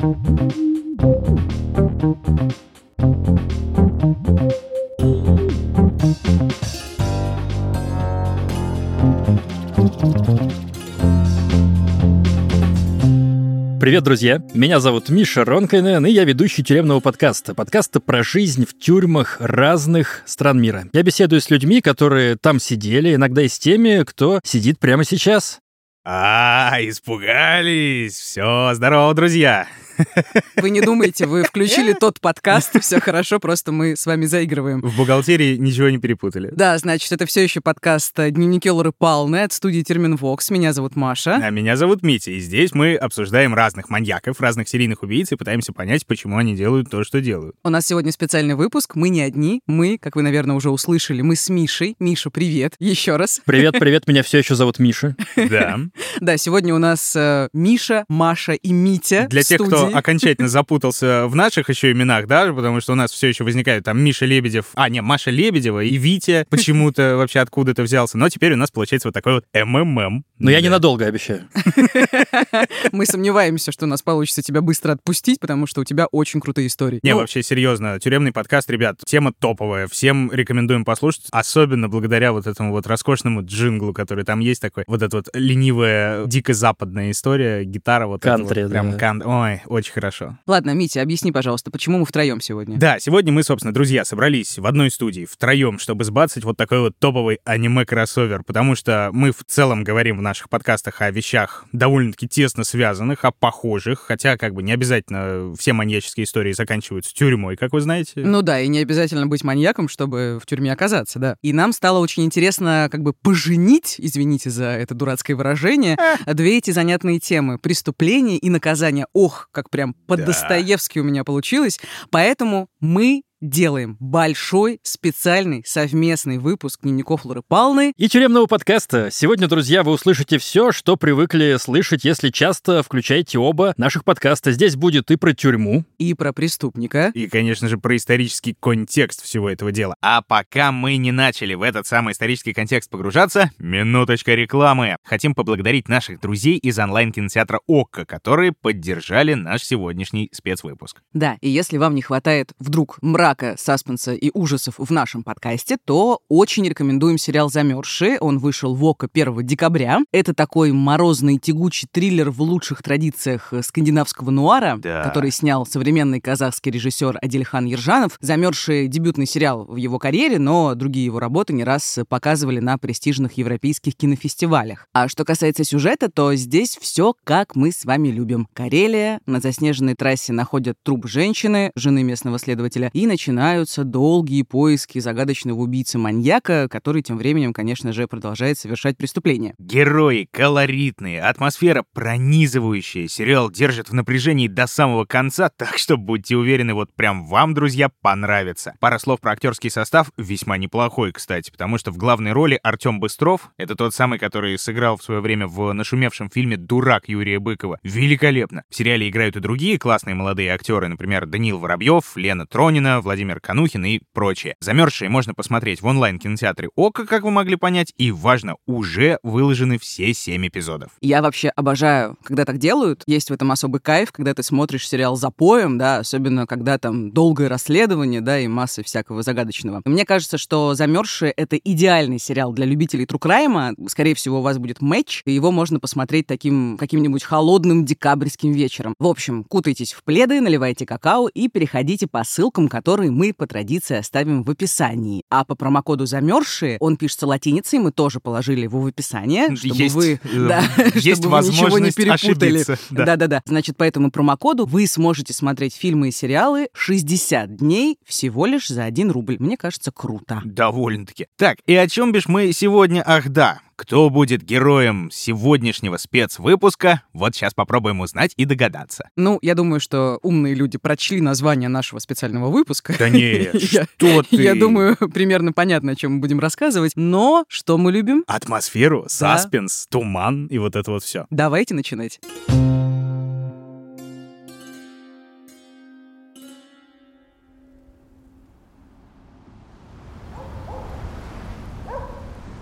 Привет, друзья! Меня зовут Миша Ронкайнен, и я ведущий тюремного подкаста. Подкаста про жизнь в тюрьмах разных стран мира. Я беседую с людьми, которые там сидели, иногда и с теми, кто сидит прямо сейчас. А, испугались! Все, здорово, друзья! Вы не думайте, вы включили тот подкаст, все хорошо, просто мы с вами заигрываем. В бухгалтерии ничего не перепутали. Да, значит, это все еще подкаст «Дневники Лоры Палны» от студии Термин Вокс. Меня зовут Маша. А меня зовут Митя, и здесь мы обсуждаем разных маньяков, разных серийных убийц и пытаемся понять, почему они делают то, что делают. У нас сегодня специальный выпуск. Мы не одни. Мы, как вы, наверное, уже услышали, мы с Мишей. Миша, привет. Еще раз. Привет, привет, меня все еще зовут Миша. Да. Да, сегодня у нас э, Миша, Маша и Митя Для тех, кто. Окончательно запутался в наших еще именах, да, потому что у нас все еще возникают там Миша Лебедев, а, не, Маша Лебедева и Витя почему-то вообще откуда-то взялся. Но теперь у нас получается вот такой вот МММ. Но я ненадолго обещаю. Мы сомневаемся, что у нас получится тебя быстро отпустить, потому что у тебя очень крутые истории. Не, Ну, вообще серьезно, тюремный подкаст, ребят, тема топовая, всем рекомендуем послушать, особенно благодаря вот этому вот роскошному джинглу, который там есть такой, вот эта вот ленивая, дико западная история, гитара вот Кантри, вот, прям да. кан... Ой, очень хорошо. Ладно, Митя, объясни, пожалуйста, почему мы втроем сегодня? Да, сегодня мы, собственно, друзья, собрались в одной студии втроем, чтобы сбацать вот такой вот топовый аниме-кроссовер, потому что мы в целом говорим в наших подкастах о вещах довольно-таки тесно связанных, о похожих, хотя как бы не обязательно все маньяческие истории заканчиваются тюрьмой, как вы знаете. Ну да, и не обязательно быть маньяком, чтобы в тюрьме оказаться, да. И нам стало очень интересно как бы поженить, извините за это дурацкое выражение, две эти занятные темы — преступление и наказание. Ох, как прям Да. по-достоевски у меня получилось. Поэтому мы делаем большой специальный совместный выпуск дневников Лоры Палны. И тюремного подкаста. Сегодня, друзья, вы услышите все, что привыкли слышать, если часто включаете оба наших подкаста. Здесь будет и про тюрьму, и про преступника. И, конечно же, про исторический контекст всего этого дела. А пока мы не начали в этот самый исторический контекст погружаться, минуточка рекламы. Хотим поблагодарить наших друзей из онлайн-кинотеатра ОККО, которые поддержали наш сегодняшний спецвыпуск. Да, и если вам не хватает вдруг мрака, саспенса и ужасов в нашем подкасте, то очень рекомендуем сериал «Замерзшие». Он вышел в ОКО 1 декабря. Это такой морозный, тягучий триллер в лучших традициях э, скандинавского нуара, Да. который снял современный казахский режиссер Адильхан Ержанов. «Замерзшие» — дебютный сериал в его карьере, но другие его работы не раз показывали на престижных европейских кинофестивалях. А что касается сюжета, то здесь все как мы с вами любим. Карелия, на заснеженной трассе находят труп женщины, жены местного следователя, и начинаются долгие поиски загадочного убийцы-маньяка, который тем временем, конечно же, продолжает совершать преступления. Герои колоритные, атмосфера пронизывающая. Сериал держит в напряжении до самого конца, так что будьте уверены, вот прям вам, друзья, понравится. Пара слов про актерский состав, весьма неплохой, кстати, потому что в главной роли Артем Быстров, это тот самый, который сыграл в свое время в нашумевшем фильме «Дурак» Юрия Быкова. Великолепно. В сериале играют и другие классные молодые актеры, например, Даниил Воробьев, Лена Тронина, Владимир Канухин и прочие. «Замерзшие» можно посмотреть в онлайн-кинотеатре ОКО, как вы могли понять, и, важно, уже выложены все семь эпизодов. Я вообще обожаю, когда так делают. Есть в этом особый кайф, когда ты смотришь сериал за поем, да, особенно когда там долгое расследование, да, и масса всякого загадочного. Мне кажется, что «Замерзшие» — это идеальный сериал для любителей трукрайма. Скорее всего, у вас будет матч, и его можно посмотреть таким каким-нибудь холодным декабрьским вечером. В общем, кутайтесь в пледы, наливайте какао и переходите по ссылкам, которые мы по традиции оставим в описании. А по промокоду «Замерзшие» он пишется латиницей, мы тоже положили его в описание, чтобы Есть, вы, э, да, есть чтобы вы ничего не перепутали. Да-да-да. Значит, по этому промокоду вы сможете смотреть фильмы и сериалы 60 дней всего лишь за 1 рубль. Мне кажется, круто. Довольно-таки. Так, и о чем бишь мы сегодня? Ах да, кто будет героем сегодняшнего спецвыпуска? Вот сейчас попробуем узнать и догадаться. Ну, я думаю, что умные люди прочли название нашего специального выпуска. Да нет, Я- что ты? Я думаю, примерно понятно, о чем мы будем рассказывать. Но что мы любим? Атмосферу, саспенс, туман и вот это вот все. Давайте начинать.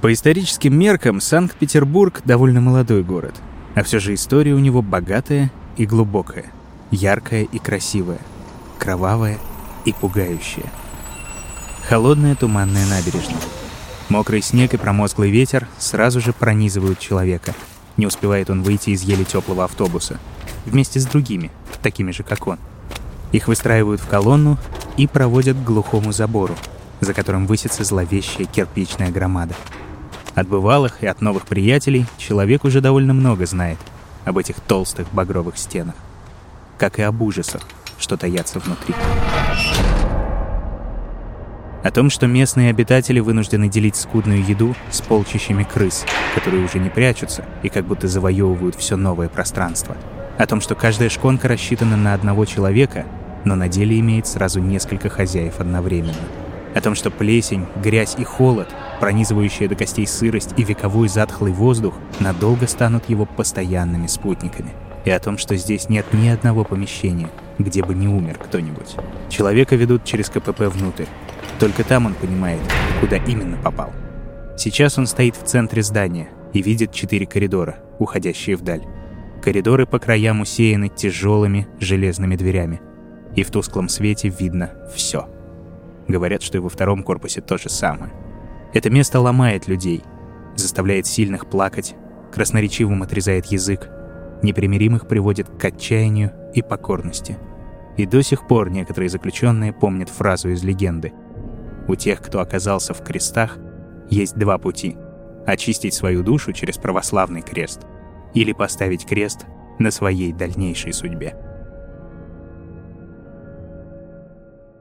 По историческим меркам Санкт-Петербург довольно молодой город, а все же история у него богатая и глубокая. Яркое и красивое, кровавое и пугающее. Холодная туманная набережная. Мокрый снег и промозглый ветер сразу же пронизывают человека. Не успевает он выйти из еле теплого автобуса. Вместе с другими, такими же, как он. Их выстраивают в колонну и проводят к глухому забору, за которым высится зловещая кирпичная громада. От бывалых и от новых приятелей человек уже довольно много знает об этих толстых багровых стенах, как и об ужасах, что таятся внутри. О том, что местные обитатели вынуждены делить скудную еду с полчищами крыс, которые уже не прячутся и как будто завоевывают все новое пространство. О том, что каждая шконка рассчитана на одного человека, но на деле имеет сразу несколько хозяев одновременно. О том, что плесень, грязь и холод, пронизывающая до костей сырость и вековой затхлый воздух, надолго станут его постоянными спутниками. И о том, что здесь нет ни одного помещения, где бы не умер кто-нибудь. Человека ведут через КПП внутрь. Только там он понимает, куда именно попал. Сейчас он стоит в центре здания и видит четыре коридора, уходящие вдаль. Коридоры по краям усеяны тяжелыми железными дверями. И в тусклом свете видно все. Говорят, что и во втором корпусе то же самое. Это место ломает людей, заставляет сильных плакать, красноречивым отрезает язык, непримиримых приводит к отчаянию и покорности. И до сих пор некоторые заключенные помнят фразу из легенды. У тех, кто оказался в крестах, есть два пути. Очистить свою душу через православный крест или поставить крест на своей дальнейшей судьбе.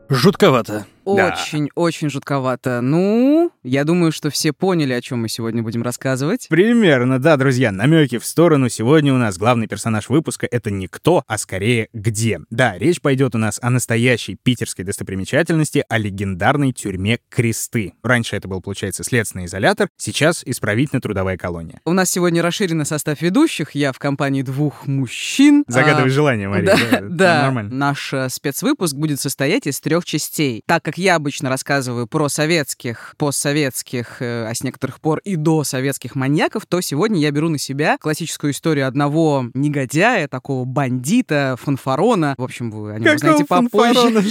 Жутковато. Очень-очень жутковато. Ну, я думаю, что все поняли, о чем мы сегодня будем рассказывать. Примерно, да, друзья, намеки в сторону. Сегодня у нас главный персонаж выпуска — это не кто, а скорее где. Да, речь пойдет у нас о настоящей питерской достопримечательности, о легендарной тюрьме Кресты. Раньше это был, получается, следственный изолятор, сейчас исправительно-трудовая колония. У нас сегодня расширенный состав ведущих. Я в компании двух мужчин. Загадывай а, желание, Мария. Да, да, да. нормально. Наш э, спецвыпуск будет состоять из трех частей. Так как я обычно рассказываю про советских, постсоветских, э, а с некоторых пор и до советских маньяков, то сегодня я беру на себя классическую историю одного негодяя, такого бандита, фанфарона. В общем, вы о нем узнаете попозже.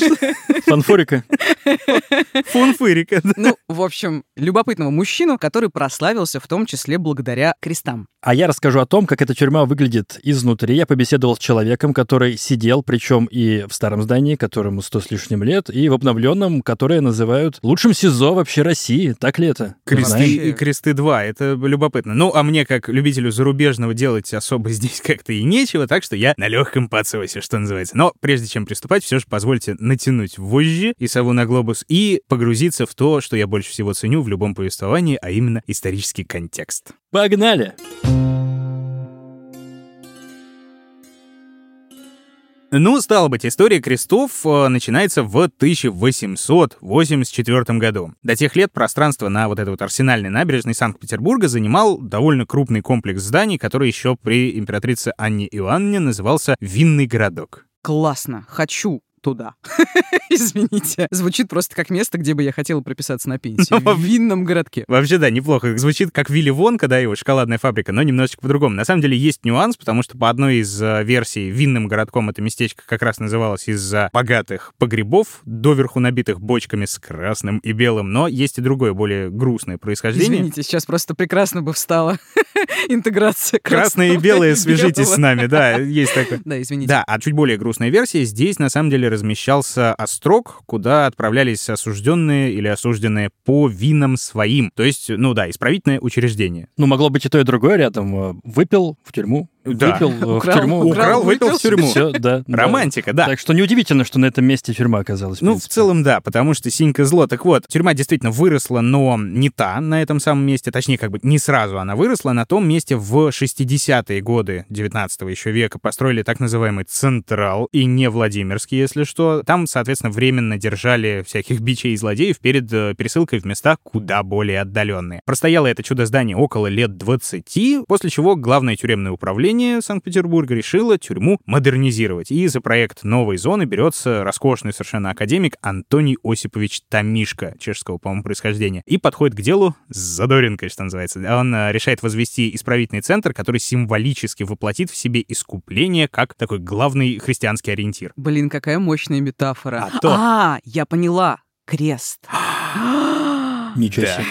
Фанфорика. Фунфырика. Ну, в общем, любопытного мужчину, который прославился в том числе благодаря крестам. А я расскажу о том, как эта тюрьма выглядит изнутри. Я побеседовал с человеком, который сидел, причем и в старом здании, которому сто с лишним лет, и в обновленном, которое называют лучшим СИЗО вообще России. Так ли это? Кресты и Кресты 2. Это любопытно. Ну, а мне, как любителю зарубежного, делать особо здесь как-то и нечего, так что я на легком подсосе, что называется. Но прежде чем приступать, все же позвольте натянуть вожжи и сову на глобус и погрузиться в то, что я больше всего ценю в любом повествовании, а именно исторический контекст. Погнали! Ну, стало быть, история крестов э, начинается в 1884 году. До тех лет пространство на вот этой вот арсенальной набережной Санкт-Петербурга занимал довольно крупный комплекс зданий, который еще при императрице Анне Иоанне назывался Винный городок. Классно. Хочу туда. Извините. Звучит просто как место, где бы я хотела прописаться на пенсию. в винном городке. Вообще, да, неплохо. Звучит как Вилли Вонка, да, его шоколадная фабрика, но немножечко по-другому. На самом деле есть нюанс, потому что по одной из э, версий винным городком это местечко как раз называлось из-за богатых погребов, доверху набитых бочками с красным и белым, но есть и другое, более грустное происхождение. Извините, сейчас просто прекрасно бы встала интеграция Красное и белое, свяжитесь с нами, да, есть такое. Да, извините. Да, а чуть более грустная версия, здесь на самом деле размещался острог, куда отправлялись осужденные или осужденные по винам своим. То есть, ну да, исправительное учреждение. Ну, могло быть и то, и другое рядом. Выпил в тюрьму, да. выпил украл, в тюрьму. Украл, выпил в тюрьму. Все, да. Романтика, да. Так что неудивительно, что на этом месте тюрьма оказалась. В ну, в целом, да, потому что синька зло. Так вот, тюрьма действительно выросла, но не та на этом самом месте. Точнее, как бы не сразу она выросла. На том месте в 60-е годы 19 еще века построили так называемый Централ, и не Владимирский, если что. Там, соответственно, временно держали всяких бичей и злодеев перед э, пересылкой в места куда более отдаленные. Простояло это чудо-здание около лет 20, после чего главное тюремное управление управление Санкт-Петербурга решило тюрьму модернизировать. И за проект новой зоны берется роскошный совершенно академик Антоний Осипович Тамишка, чешского, по-моему, происхождения, и подходит к делу с задоринкой, что называется. Он э, решает возвести исправительный центр, который символически воплотит в себе искупление как такой главный христианский ориентир. Блин, какая мощная метафора. А то. А, я поняла. Крест. Ничего Да. себе.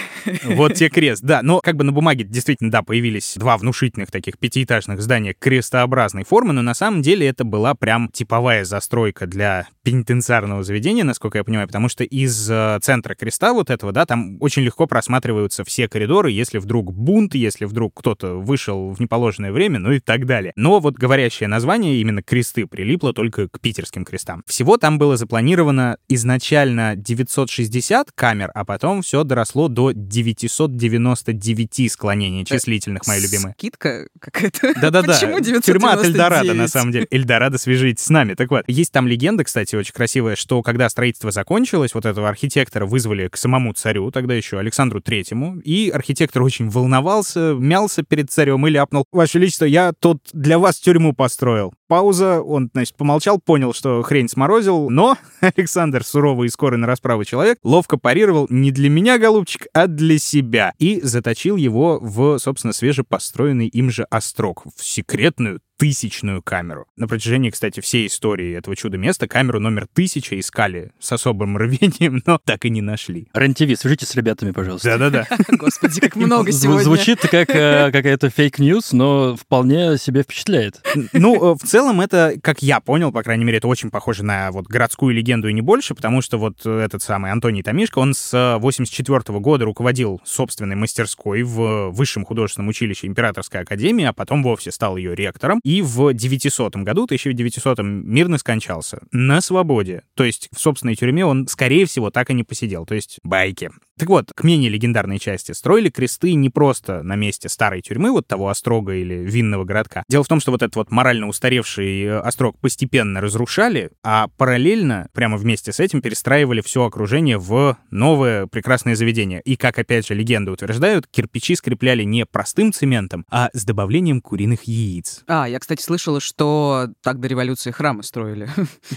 Вот тебе крест, да. Но как бы на бумаге действительно, да, появились два внушительных таких пятиэтажных здания крестообразной формы, но на самом деле это была прям типовая застройка для пенитенциарного заведения, насколько я понимаю, потому что из э, центра креста вот этого, да, там очень легко просматриваются все коридоры, если вдруг бунт, если вдруг кто-то вышел в неположенное время, ну и так далее. Но вот говорящее название, именно кресты, прилипло только к питерским крестам. Всего там было запланировано изначально 960 камер, а потом все доросло до 999 склонений числительных, мои любимые. Скидка какая-то. Да-да-да. Почему 999? Тюрьма от Эльдорадо, на самом деле. Эльдорадо, свяжитесь с нами. Так вот, есть там легенда, кстати, очень красивая, что когда строительство закончилось, вот этого архитектора вызвали к самому царю, тогда еще Александру Третьему, и архитектор очень волновался, мялся перед царем и ляпнул, «Ваше Величество, я тут для вас тюрьму построил». Пауза, он, значит, помолчал, понял, что хрень сморозил, но Александр, суровый и скорый на расправу человек, ловко парировал не для меня, голубчик, а для себя, и заточил его в, собственно, свежепостроенный им же острог, в секретную тысячную камеру. На протяжении, кстати, всей истории этого чудо-места камеру номер тысяча искали с особым рвением, но так и не нашли. РЕН-ТВ, свяжитесь с ребятами, пожалуйста. Да-да-да. Господи, как много сегодня. Звучит как э, какая-то fake news, но вполне себе впечатляет. Ну, э, в целом это, как я понял, по крайней мере, это очень похоже на вот городскую легенду и не больше, потому что вот э, этот самый Антоний Томишко, он с 84 года руководил собственной мастерской в Высшем художественном училище Императорской академии, а потом вовсе стал ее ректором. И в 900 году, 1900 мирно скончался. На свободе. То есть в собственной тюрьме он, скорее всего, так и не посидел. То есть байки. Так вот, к менее легендарной части. Строили кресты не просто на месте старой тюрьмы, вот того острога или винного городка. Дело в том, что вот этот вот морально устаревший э, острог постепенно разрушали, а параллельно, прямо вместе с этим, перестраивали все окружение в новое прекрасное заведение. И, как опять же легенды утверждают, кирпичи скрепляли не простым цементом, а с добавлением куриных яиц. А, я, кстати, слышала, что так до революции храмы строили.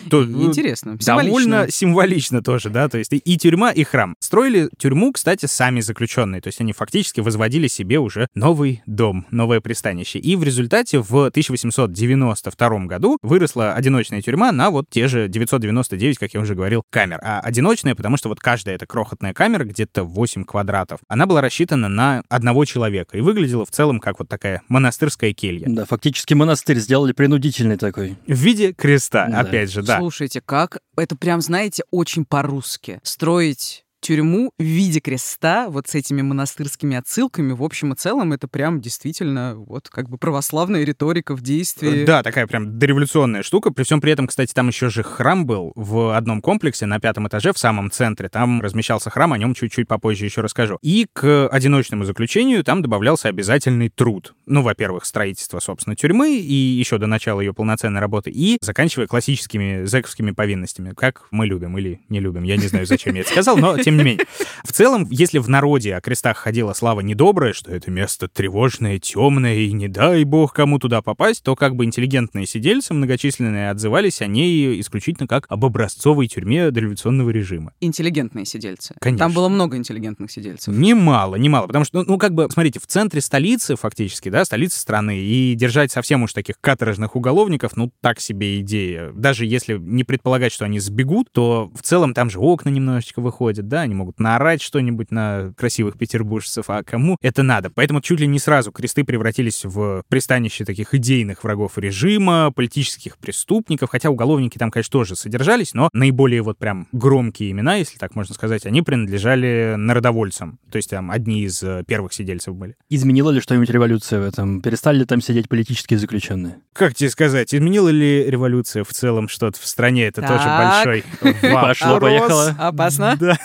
То- Интересно. Довольно символично. символично тоже, да, то есть и, и тюрьма, и храм. Строили тюрьму, кстати, сами заключенные, то есть они фактически возводили себе уже новый дом, новое пристанище. И в результате в 1892 году выросла одиночная тюрьма на вот те же 999, как я уже говорил, камер. А одиночная, потому что вот каждая эта крохотная камера, где-то 8 квадратов, она была рассчитана на одного человека и выглядела в целом как вот такая монастырская келья. Да, фактически монастырь сделали принудительный такой. В виде креста, Да. опять же, да. Слушайте, как это прям, знаете, очень по-русски. Строить тюрьму в виде креста, вот с этими монастырскими отсылками, в общем и целом, это прям действительно вот как бы православная риторика в действии. Да, такая прям дореволюционная штука. При всем при этом, кстати, там еще же храм был в одном комплексе на пятом этаже в самом центре. Там размещался храм, о нем чуть-чуть попозже еще расскажу. И к одиночному заключению там добавлялся обязательный труд. Ну, во-первых, строительство, собственно, тюрьмы и еще до начала ее полноценной работы, и заканчивая классическими зэковскими повинностями, как мы любим или не любим. Я не знаю, зачем я это сказал, но тем не менее. В целом, если в народе о крестах ходила слава недобрая, что это место тревожное, темное, и не дай бог кому туда попасть, то как бы интеллигентные сидельцы многочисленные отзывались о ней исключительно как об образцовой тюрьме дореволюционного режима. Интеллигентные сидельцы. Конечно. Там было много интеллигентных сидельцев. Немало, немало, потому что, ну, ну, как бы, смотрите, в центре столицы фактически, да, столицы страны, и держать совсем уж таких каторжных уголовников, ну, так себе идея. Даже если не предполагать, что они сбегут, то в целом там же окна немножечко выходят, да, они могут наорать что-нибудь на красивых петербуржцев, а кому это надо? Поэтому чуть ли не сразу кресты превратились в пристанище таких идейных врагов режима, политических преступников, хотя уголовники там, конечно, тоже содержались, но наиболее вот прям громкие имена, если так можно сказать, они принадлежали народовольцам. То есть там одни из э, первых сидельцев были. Изменила ли что-нибудь революция в этом? Перестали ли там сидеть политические заключенные? Как тебе сказать, изменила ли революция в целом что-то в стране? Это тоже Так. большой вопрос. Пошло-поехало. Опасно. Да.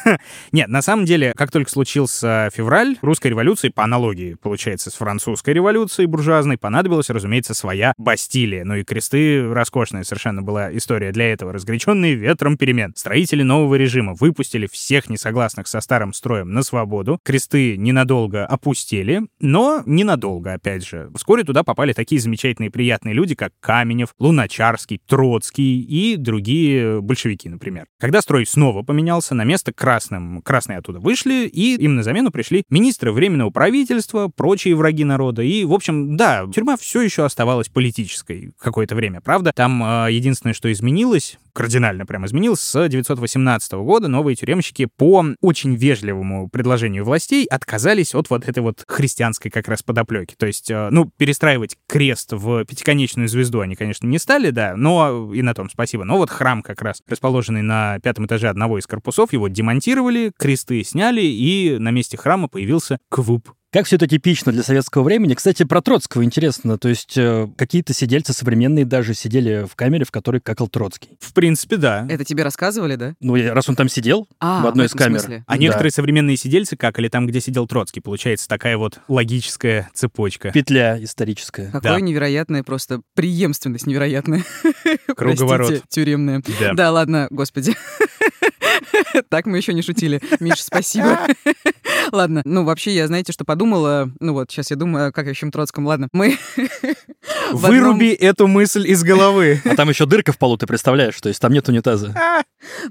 Нет, на самом деле, как только случился февраль русской революции, по аналогии, получается, с французской революцией буржуазной, понадобилась, разумеется, своя Бастилия. Ну и кресты роскошная совершенно была история для этого. Разгоряченные ветром перемен. Строители нового режима выпустили всех несогласных со старым строем на свободу. Кресты ненадолго опустели, но ненадолго, опять же. Вскоре туда попали такие замечательные приятные люди, как Каменев, Луначарский, Троцкий и другие большевики, например. Когда строй снова поменялся, на место красным, красные оттуда вышли, и им на замену пришли министры Временного правительства, прочие враги народа. И, в общем, да, тюрьма все еще оставалась политической какое-то время, правда? Там э, единственное, что изменилось, кардинально прям изменилось, с 1918 года новые тюремщики по очень вежливому предложению властей отказались от вот этой вот христианской как раз подоплеки. То есть, э, ну, перестраивать крест в пятиконечную звезду они, конечно, не стали, да, но и на том спасибо. Но вот храм как раз, расположенный на пятом этаже одного из корпусов, его демонтировали, кресты сняли, и на месте храма появился КВУП как все это типично для советского времени. Кстати, про Троцкого интересно. То есть э, какие-то сидельцы современные даже сидели в камере, в которой какал Троцкий. В принципе, да. Это тебе рассказывали, да? Ну, раз он там сидел А, в одной в из камер. смысле. А Да. некоторые современные сидельцы какали там, где сидел Троцкий. Получается такая вот логическая цепочка. Петля историческая. Какое Да. невероятная просто преемственность невероятная. Круговорот. Простите, тюремная. Да. Да, ладно, господи. Так мы еще не шутили. Миш, спасибо. Ладно, ну вообще я, знаете, что подумала? Ну вот, сейчас я думаю, как о чем Троцком. Ладно, мы... Выруби эту мысль из головы. А там еще дырка в полу, ты представляешь? То есть там нет унитаза.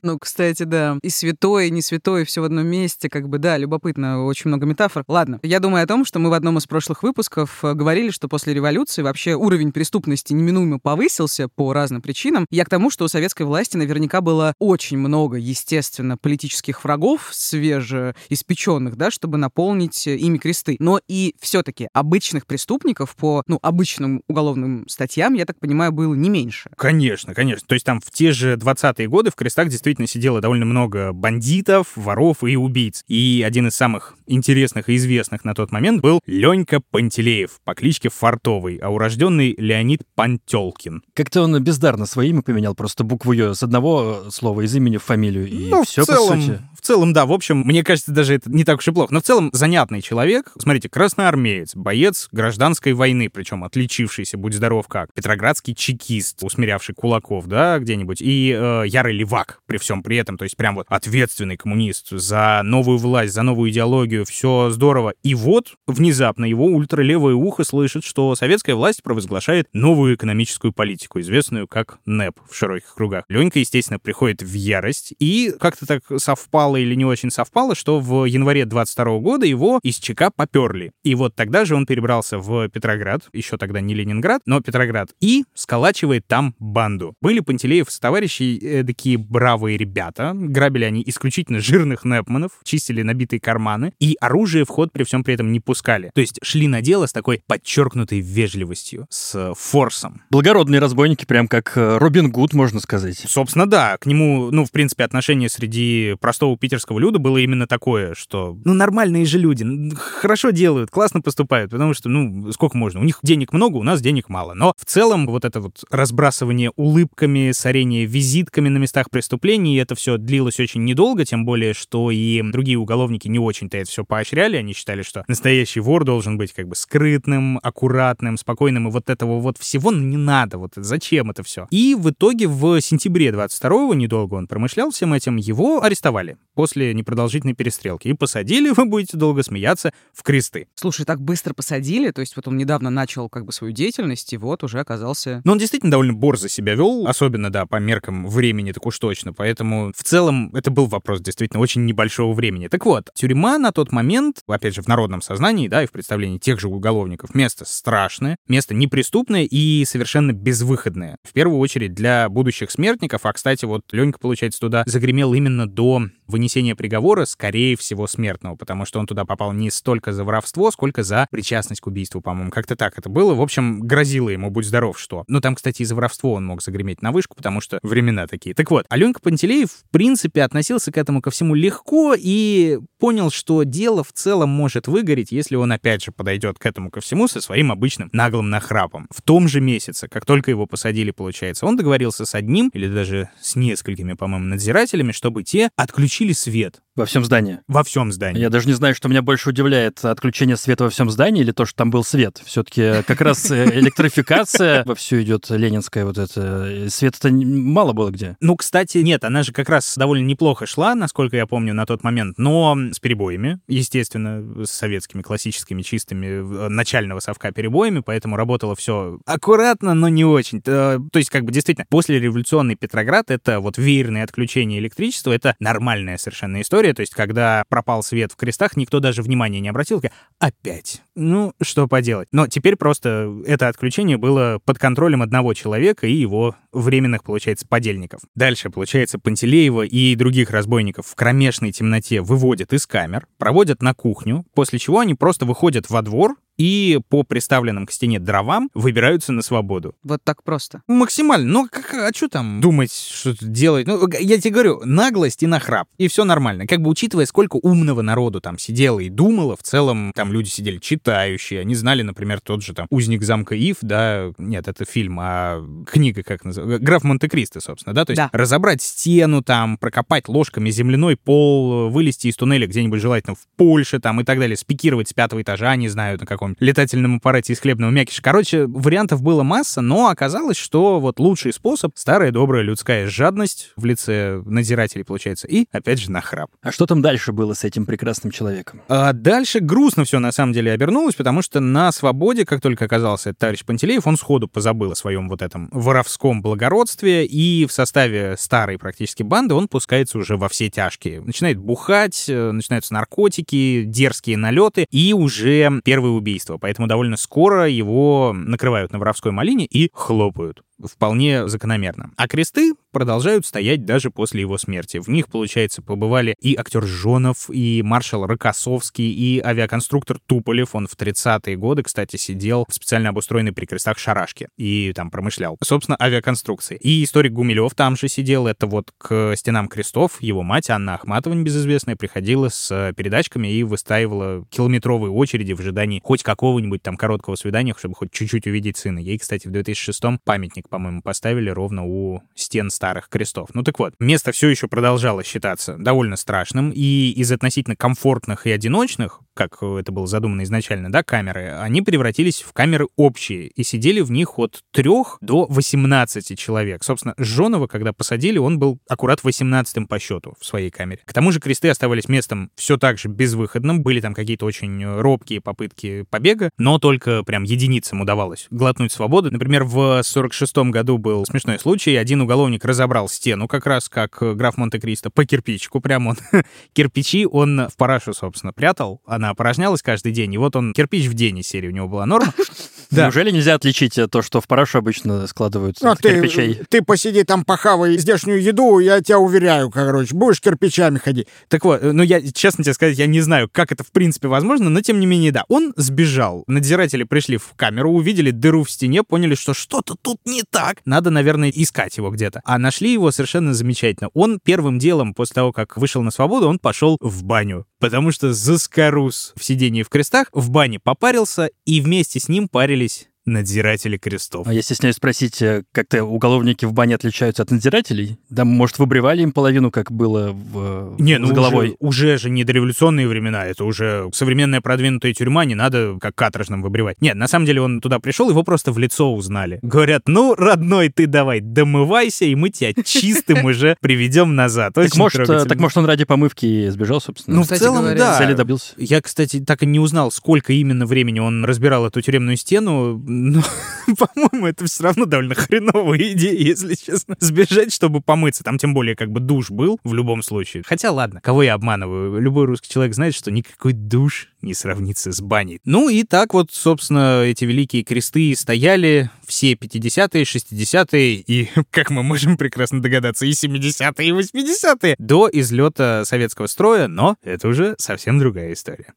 Ну, кстати, да. И святой, и не святой, все в одном месте, как бы, да, любопытно, очень много метафор. Ладно, я думаю о том, что мы в одном из прошлых выпусков э, говорили, что после революции вообще уровень преступности неминуемо повысился по разным причинам. Я к тому, что у советской власти наверняка было очень много, естественно, политических врагов, свежеиспеченных, да, чтобы наполнить э, ими кресты. Но и все-таки обычных преступников по, ну, обычным уголовным статьям, я так понимаю, было не меньше. Конечно, конечно. То есть там в те же 20-е годы в крестах действительно сидело довольно много бандитов, воров и убийц. И один из самых интересных и известных на тот момент был Ленька Пантелеев по кличке Фартовый, а урожденный Леонид Пантелкин. Как-то он бездарно свое имя поменял, просто букву «ё» с одного слова из имени в фамилию, и ну, все в целом, по сути. в целом, да. В общем, мне кажется, даже это не так плохо. Но в целом занятный человек. Смотрите, красноармеец, боец гражданской войны, причем отличившийся, будь здоров как. Петроградский чекист, усмирявший кулаков, да, где-нибудь. И э, ярый левак при всем при этом. То есть прям вот ответственный коммунист за новую власть, за новую идеологию. Все здорово. И вот внезапно его ультралевое ухо слышит, что советская власть провозглашает новую экономическую политику, известную как НЭП в широких кругах. Ленька, естественно, приходит в ярость. И как-то так совпало или не очень совпало, что в январе 22 года его из ЧК поперли. И вот тогда же он перебрался в Петроград, еще тогда не Ленинград, но Петроград, и сколачивает там банду. Были Пантелеев с товарищей такие бравые ребята. Грабили они исключительно жирных непманов, чистили набитые карманы, и оружие в ход при всем при этом не пускали. То есть шли на дело с такой подчеркнутой вежливостью, с форсом. Благородные разбойники, прям как э, Робин Гуд, можно сказать. Собственно, да, к нему, ну, в принципе, отношение среди простого питерского люда было именно такое, что, ну, нормальные же люди, хорошо делают, классно поступают, потому что, ну, сколько можно, у них денег много, у нас денег мало. Но в целом вот это вот разбрасывание улыбками, сорение визитками на местах преступлений, это все длилось очень недолго, тем более, что и другие уголовники не очень-то это все поощряли, они считали, что настоящий вор должен быть как бы скрытным, аккуратным, спокойным, и вот этого вот всего не надо, вот зачем это все. И в итоге в сентябре 22-го, недолго он промышлял всем этим, его арестовали после непродолжительной перестрелки и посадили, вы будете долго смеяться, в кресты. Слушай, так быстро посадили, то есть вот он недавно начал как бы свою деятельность, и вот уже оказался... Но он действительно довольно борзо себя вел, особенно, да, по меркам времени, так уж точно. Поэтому в целом это был вопрос действительно очень небольшого времени. Так вот, тюрьма на тот момент, опять же, в народном сознании, да, и в представлении тех же уголовников, место страшное, место неприступное и совершенно безвыходное. В первую очередь для будущих смертников, а, кстати, вот Ленька, получается, туда загремел именно до вынесения приговора, скорее всего, смертного, потому что он туда попал не столько за воровство, сколько за причастность к убийству, по-моему. Как-то так это было. В общем, грозило ему, будь здоров, что. Ну, там, кстати, и за воровство он мог загреметь на вышку, потому что времена такие. Так вот, Аленка Пантелеев, в принципе, относился к этому ко всему легко и понял, что дело в целом может выгореть, если он, опять же, подойдет к этому ко всему со своим обычным наглым нахрапом. В том же месяце, как только его посадили, получается, он договорился с одним или даже с несколькими, по-моему, надзирателями, чтобы те отключили свет Во всем здании? Во всем здании. Я даже не знаю, что меня больше удивляет, отключение света во всем здании или то, что там был свет. Все-таки как раз э, электрификация вовсю идет ленинская вот это. Света-то мало было где. Ну, кстати, нет, она же как раз довольно неплохо шла, насколько я помню, на тот момент, но с перебоями, естественно, с советскими классическими чистыми э, начального совка перебоями, поэтому работало все аккуратно, но не очень. То есть, как бы действительно, после революционный Петроград это вот веерное отключение электричества, это нормальная совершенно история. То есть, когда пропал свет в крестах, никто даже внимания не обратил. Опять. Ну, что поделать. Но теперь просто это отключение было под контролем одного человека и его временных, получается, подельников. Дальше, получается, Пантелеева и других разбойников в кромешной темноте выводят из камер, проводят на кухню, после чего они просто выходят во двор, и по приставленным к стене дровам выбираются на свободу. Вот так просто. Максимально. Ну, как, а что там думать, что делать? Ну, я тебе говорю, наглость и нахрап, и все нормально. Как бы учитывая, сколько умного народу там сидело и думало, в целом там люди сидели читающие, они знали, например, тот же там «Узник замка Ив», да, нет, это фильм, а книга как называется? «Граф Монте-Кристо», собственно, да, то есть да. разобрать стену там, прокопать ложками земляной пол, вылезти из туннеля где-нибудь желательно в Польше там и так далее, спикировать с пятого этажа, не знаю, на каком каком летательном аппарате из хлебного мякиша. Короче, вариантов было масса, но оказалось, что вот лучший способ — старая добрая людская жадность в лице надзирателей, получается, и, опять же, нахрап. А что там дальше было с этим прекрасным человеком? А дальше грустно все на самом деле обернулось, потому что на свободе, как только оказался этот товарищ Пантелеев, он сходу позабыл о своем вот этом воровском благородстве, и в составе старой практически банды он пускается уже во все тяжкие. Начинает бухать, э, начинаются наркотики, дерзкие налеты, и уже первые убийства убийства, поэтому довольно скоро его накрывают на воровской малине и хлопают вполне закономерно. А кресты продолжают стоять даже после его смерти. В них, получается, побывали и актер Жонов, и маршал Рокоссовский, и авиаконструктор Туполев. Он в 30-е годы, кстати, сидел в специально обустроенной при крестах шарашке и там промышлял. Собственно, авиаконструкции. И историк Гумилев там же сидел. Это вот к стенам крестов его мать Анна Ахматова, небезызвестная, приходила с передачками и выстаивала километровые очереди в ожидании хоть какого-нибудь там короткого свидания, чтобы хоть чуть-чуть увидеть сына. Ей, кстати, в 2006-м памятник по-моему, поставили ровно у стен старых крестов. Ну так вот, место все еще продолжало считаться довольно страшным, и из относительно комфортных и одиночных, как это было задумано изначально, да, камеры, они превратились в камеры общие, и сидели в них от 3 до 18 человек. Собственно, Жонова, когда посадили, он был аккурат 18-м по счету в своей камере. К тому же кресты оставались местом все так же безвыходным, были там какие-то очень робкие попытки побега, но только прям единицам удавалось глотнуть свободу. Например, в 46 году был смешной случай. Один уголовник разобрал стену, как раз как граф Монте-Кристо, по кирпичику прям он. Кирпичи он в парашу, собственно, прятал. Она опорожнялась каждый день. И вот он кирпич в день из серии у него была норма. Да. Неужели нельзя отличить то, что в парашу обычно складывают ну, ты, кирпичей? Ты посиди там, похавай здешнюю еду, я тебя уверяю, короче, будешь кирпичами ходить. Так вот, ну я, честно тебе сказать, я не знаю, как это в принципе возможно, но тем не менее, да, он сбежал. Надзиратели пришли в камеру, увидели дыру в стене, поняли, что что-то тут не так. Надо, наверное, искать его где-то. А нашли его совершенно замечательно. Он первым делом, после того, как вышел на свободу, он пошел в баню. Потому что заскорус в сидении в крестах в бане попарился, и вместе с ним парились надзиратели крестов. А я стесняюсь спросить, э, как-то уголовники в бане отличаются от надзирателей? Да, может, выбривали им половину, как было в, не, ну с головой? Уже, уже же не дореволюционные времена, это уже современная продвинутая тюрьма, не надо как каторжным выбривать. Нет, на самом деле он туда пришел, его просто в лицо узнали. Говорят, ну, родной, ты давай домывайся, и мы тебя чистым уже приведем назад. Так может, так может, он ради помывки сбежал, собственно? Ну, в целом, да. Цели добился. Я, кстати, так и не узнал, сколько именно времени он разбирал эту тюремную стену но, по-моему, это все равно довольно хреновая идея, если честно. Сбежать, чтобы помыться. Там тем более как бы душ был в любом случае. Хотя ладно, кого я обманываю? Любой русский человек знает, что никакой душ не сравнится с баней. Ну и так вот, собственно, эти великие кресты стояли все 50-е, 60-е и, как мы можем прекрасно догадаться, и 70-е, и 80-е до излета советского строя, но это уже совсем другая история.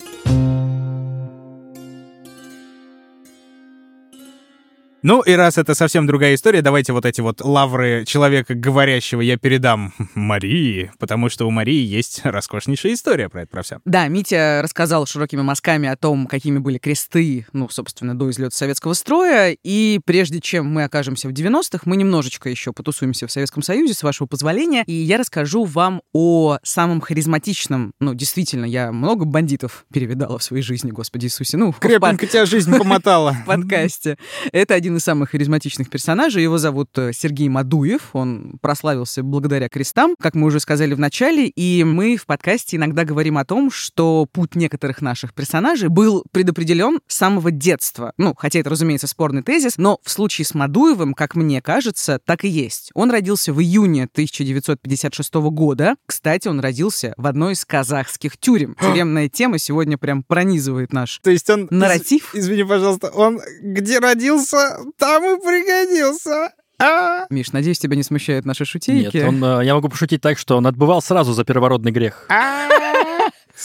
Ну и раз это совсем другая история, давайте вот эти вот лавры человека говорящего я передам Марии, потому что у Марии есть роскошнейшая история про это, про все. Да, Митя рассказал широкими мазками о том, какими были кресты, ну, собственно, до излета советского строя. И прежде чем мы окажемся в 90-х, мы немножечко еще потусуемся в Советском Союзе, с вашего позволения. И я расскажу вам о самом харизматичном, ну, действительно, я много бандитов перевидала в своей жизни, господи Иисусе. Ну, в Крепенько тебя жизнь помотала. в подкасте. Это один из самых харизматичных персонажей. Его зовут э, Сергей Мадуев. Он прославился благодаря крестам, как мы уже сказали в начале. И мы в подкасте иногда говорим о том, что путь некоторых наших персонажей был предопределен с самого детства. Ну, хотя это, разумеется, спорный тезис, но в случае с Мадуевым, как мне кажется, так и есть. Он родился в июне 1956 года. Кстати, он родился в одной из казахских тюрем. Тюремная тема сегодня прям пронизывает наш То есть он... нарратив. Из- Извини, пожалуйста, он где родился, там и пригодился. А? Миш, надеюсь, тебя не смущают наши шутейки. Нет, он, э, я могу пошутить так, что он отбывал сразу за первородный грех. Супер,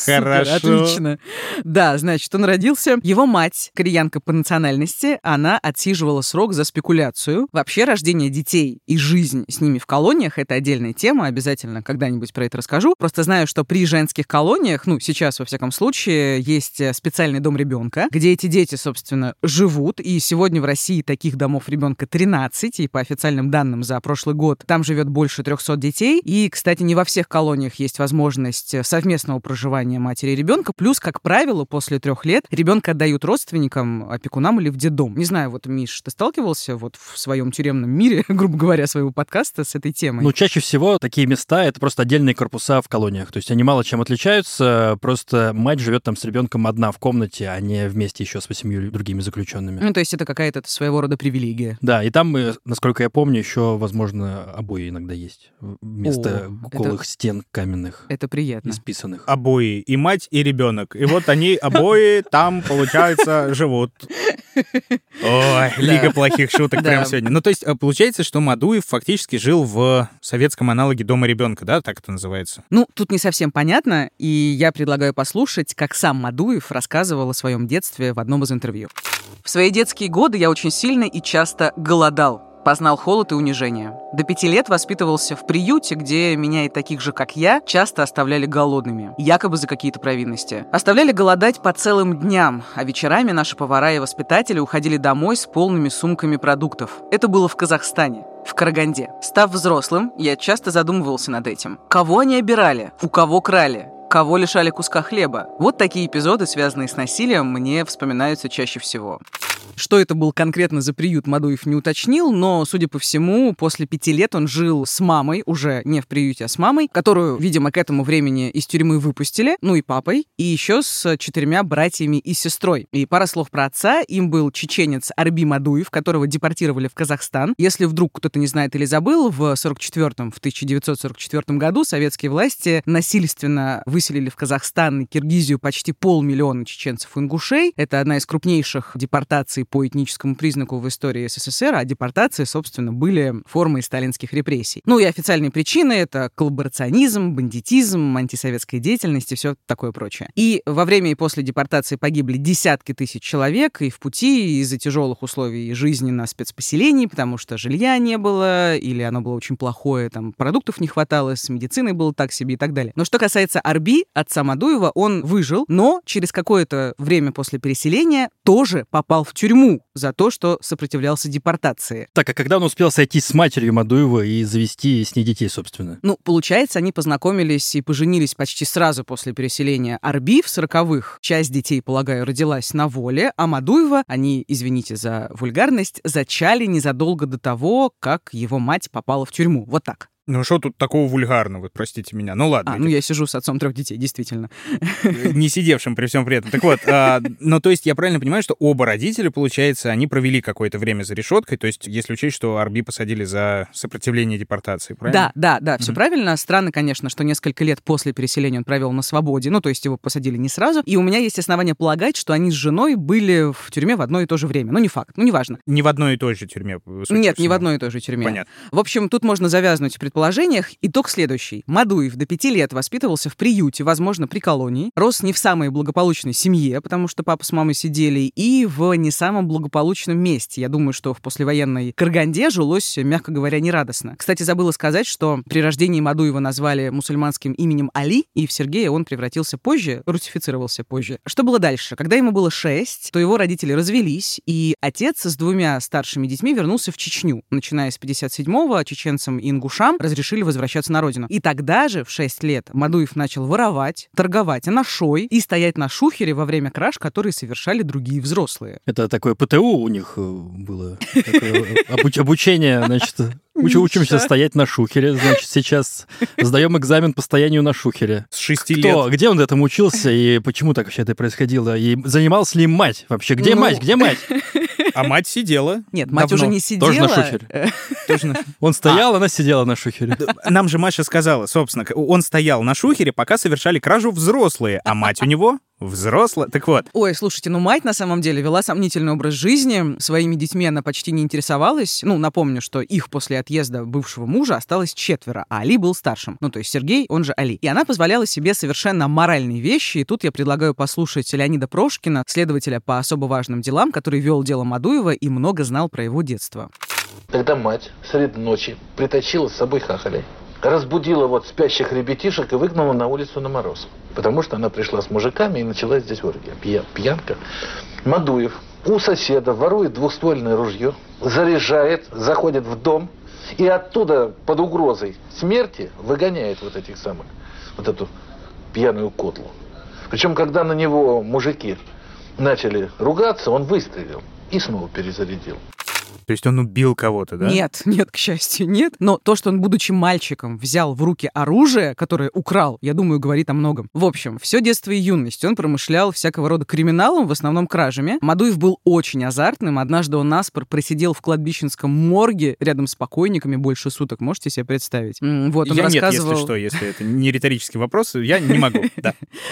Хорошо. отлично. Да, значит, он родился. Его мать, кореянка по национальности, она отсиживала срок за спекуляцию. Вообще, рождение детей и жизнь с ними в колониях — это отдельная тема. Обязательно когда-нибудь про это расскажу. Просто знаю, что при женских колониях, ну, сейчас, во всяком случае, есть э, специальный дом ребенка, где эти дети, собственно, живут. И сегодня в России таких домов ребенка 13, и по официальным данным за прошлый год там живет больше 300 детей. И, кстати, не во всех колониях есть возможность э, совместного проживания матери и ребенка. Плюс, как правило, после трех лет ребенка отдают родственникам, опекунам или в детдом. Не знаю, вот, Миш, ты сталкивался вот в своем тюремном мире, грубо говоря, своего подкаста с этой темой? Ну, чаще всего такие места — это просто отдельные корпуса в колониях. То есть они мало чем отличаются, просто мать живет там с ребенком одна в комнате, а не вместе еще с восемью другими заключенными. Ну, то есть это какая-то своего рода привилегия. Да, и там, э, насколько я помню, еще, возможно, обои иногда есть вместо О, голых стен каменных, Это приятно. исписанных. Обои, и мать, и ребенок. И вот они обои там, получается, живут. Ой, лига плохих шуток прямо сегодня. Ну, то есть, э, получается, что Мадуев фактически жил в советском аналоге Дома ребенка, да, так это называется? Ну, тут не совсем понятно, и я предлагаю послушать, как сам Мадуев рассказывал о своем детстве в одном из интервью. В свои детские годы я очень сильно и часто голодал. Познал холод и унижение. До пяти лет воспитывался в приюте, где меня и таких же, как я, часто оставляли голодными. Якобы за какие-то провинности. Оставляли голодать по целым дням, а вечерами наши повара и воспитатели уходили домой с полными сумками продуктов. Это было в Казахстане. В Караганде. Став взрослым, я часто задумывался над этим. Кого они обирали? У кого крали? Кого лишали куска хлеба? Вот такие эпизоды, связанные с насилием, мне вспоминаются чаще всего. Что это был конкретно за приют, Мадуев не уточнил, но, судя по всему, после пяти лет он жил с мамой, уже не в приюте, а с мамой, которую, видимо, к этому времени из тюрьмы выпустили, ну и папой, и еще с четырьмя братьями и сестрой. И пара слов про отца. Им был чеченец Арби Мадуев, которого депортировали в Казахстан. Если вдруг кто-то не знает или забыл, в 44-м, в 1944 году советские власти насильственно выселили в Казахстан и Киргизию почти полмиллиона чеченцев и ингушей. Это одна из крупнейших депортаций по этническому признаку в истории СССР, а депортации, собственно, были формой сталинских репрессий. Ну и официальные причины — это коллаборационизм, бандитизм, антисоветская деятельность и все такое прочее. И во время и после депортации погибли десятки тысяч человек и в пути, и из-за тяжелых условий жизни на спецпоселении, потому что жилья не было, или оно было очень плохое, там продуктов не хватало, с медициной было так себе и так далее. Но что касается Арби, отца Мадуева, он выжил, но через какое-то время после переселения тоже попал в тюрьму за то, что сопротивлялся депортации. Так, а когда он успел сойтись с матерью Мадуева и завести с ней детей, собственно? Ну, получается, они познакомились и поженились почти сразу после переселения Арби в сороковых. Часть детей, полагаю, родилась на воле, а Мадуева, они, извините за вульгарность, зачали незадолго до того, как его мать попала в тюрьму. Вот так. Ну что тут такого вульгарного, простите меня. Ну ладно. А, ну я сижу с отцом трех детей, действительно. не сидевшим при всем при этом. Так вот, а, ну то есть я правильно понимаю, что оба родителя, получается, они провели какое-то время за решеткой, то есть если учесть, что Арби посадили за сопротивление депортации, правильно? Да, да, да, все Мгм. правильно. Странно, конечно, что несколько лет после переселения он провел на свободе, ну, то есть его посадили не сразу. И у меня есть основания полагать, что они с женой были в тюрьме в одно и то же время. Ну, не факт, ну, неважно. Не в одной и той же тюрьме. Нет, не в одной и той же тюрьме. Понятно. В общем, тут можно завязнуть предположениях. Итог следующий. Мадуев до пяти лет воспитывался в приюте, возможно, при колонии. Рос не в самой благополучной семье, потому что папа с мамой сидели, и в не самом благополучном месте. Я думаю, что в послевоенной Караганде жилось, мягко говоря, нерадостно. Кстати, забыла сказать, что при рождении Мадуева назвали мусульманским именем Али, и в Сергея он превратился позже, русифицировался позже. Что было дальше? Когда ему было шесть, то его родители развелись, и отец с двумя старшими детьми вернулся в Чечню. Начиная с 57-го, чеченцам и ингушам разрешили возвращаться на родину. И тогда же, в 6 лет, Мадуев начал воровать, торговать анашой и стоять на шухере во время краж, которые совершали другие взрослые. Это такое ПТУ у них э, было, обучение, значит, Уч- учимся стоять на шухере, значит, сейчас сдаем экзамен по стоянию на шухере. С шести Кто? лет. Где он этому учился и почему так вообще это происходило? И занимался ли им мать вообще? Где Ну. мать? Где мать? А мать сидела. Нет, мать Давно. уже не сидела. Тоже на шухере? Тоже на- Он стоял, она сидела на шухере. Нам же Маша сказала, собственно, он стоял на шухере, пока совершали кражу взрослые, а мать у него взрослая. Так вот, Ой, слушайте, ну мать на самом деле вела сомнительный образ жизни. Своими детьми она почти не интересовалась. Ну, напомню, что их после отъезда бывшего мужа осталось четверо, а Али был старшим. Ну, то есть Сергей, он же Али. И она позволяла себе совершенно моральные вещи. И тут я предлагаю послушать Леонида Прошкина, следователя по особо важным делам, который вел дело Мадуева и много знал про его детство. Тогда мать среди ночи притащила с собой хахалей, разбудила вот спящих ребятишек и выгнала на улицу на мороз. Потому что она пришла с мужиками и началась здесь оргия, пья- пьянка. Мадуев у соседа ворует двухствольное ружье, заряжает, заходит в дом и оттуда под угрозой смерти выгоняет вот этих самых, вот эту пьяную котлу. Причем, когда на него мужики начали ругаться, он выстрелил и снова перезарядил. То есть он убил кого-то, да? Нет, нет, к счастью, нет. Но то, что он, будучи мальчиком, взял в руки оружие, которое украл, я думаю, говорит о многом. В общем, все детство и юность он промышлял всякого рода криминалом, в основном кражами. Мадуев был очень азартным. Однажды он наспор просидел в кладбищенском морге рядом с покойниками больше суток. Можете себе представить? Вот, он я нет, рассказывал... если что, если это не риторический вопрос, я не могу.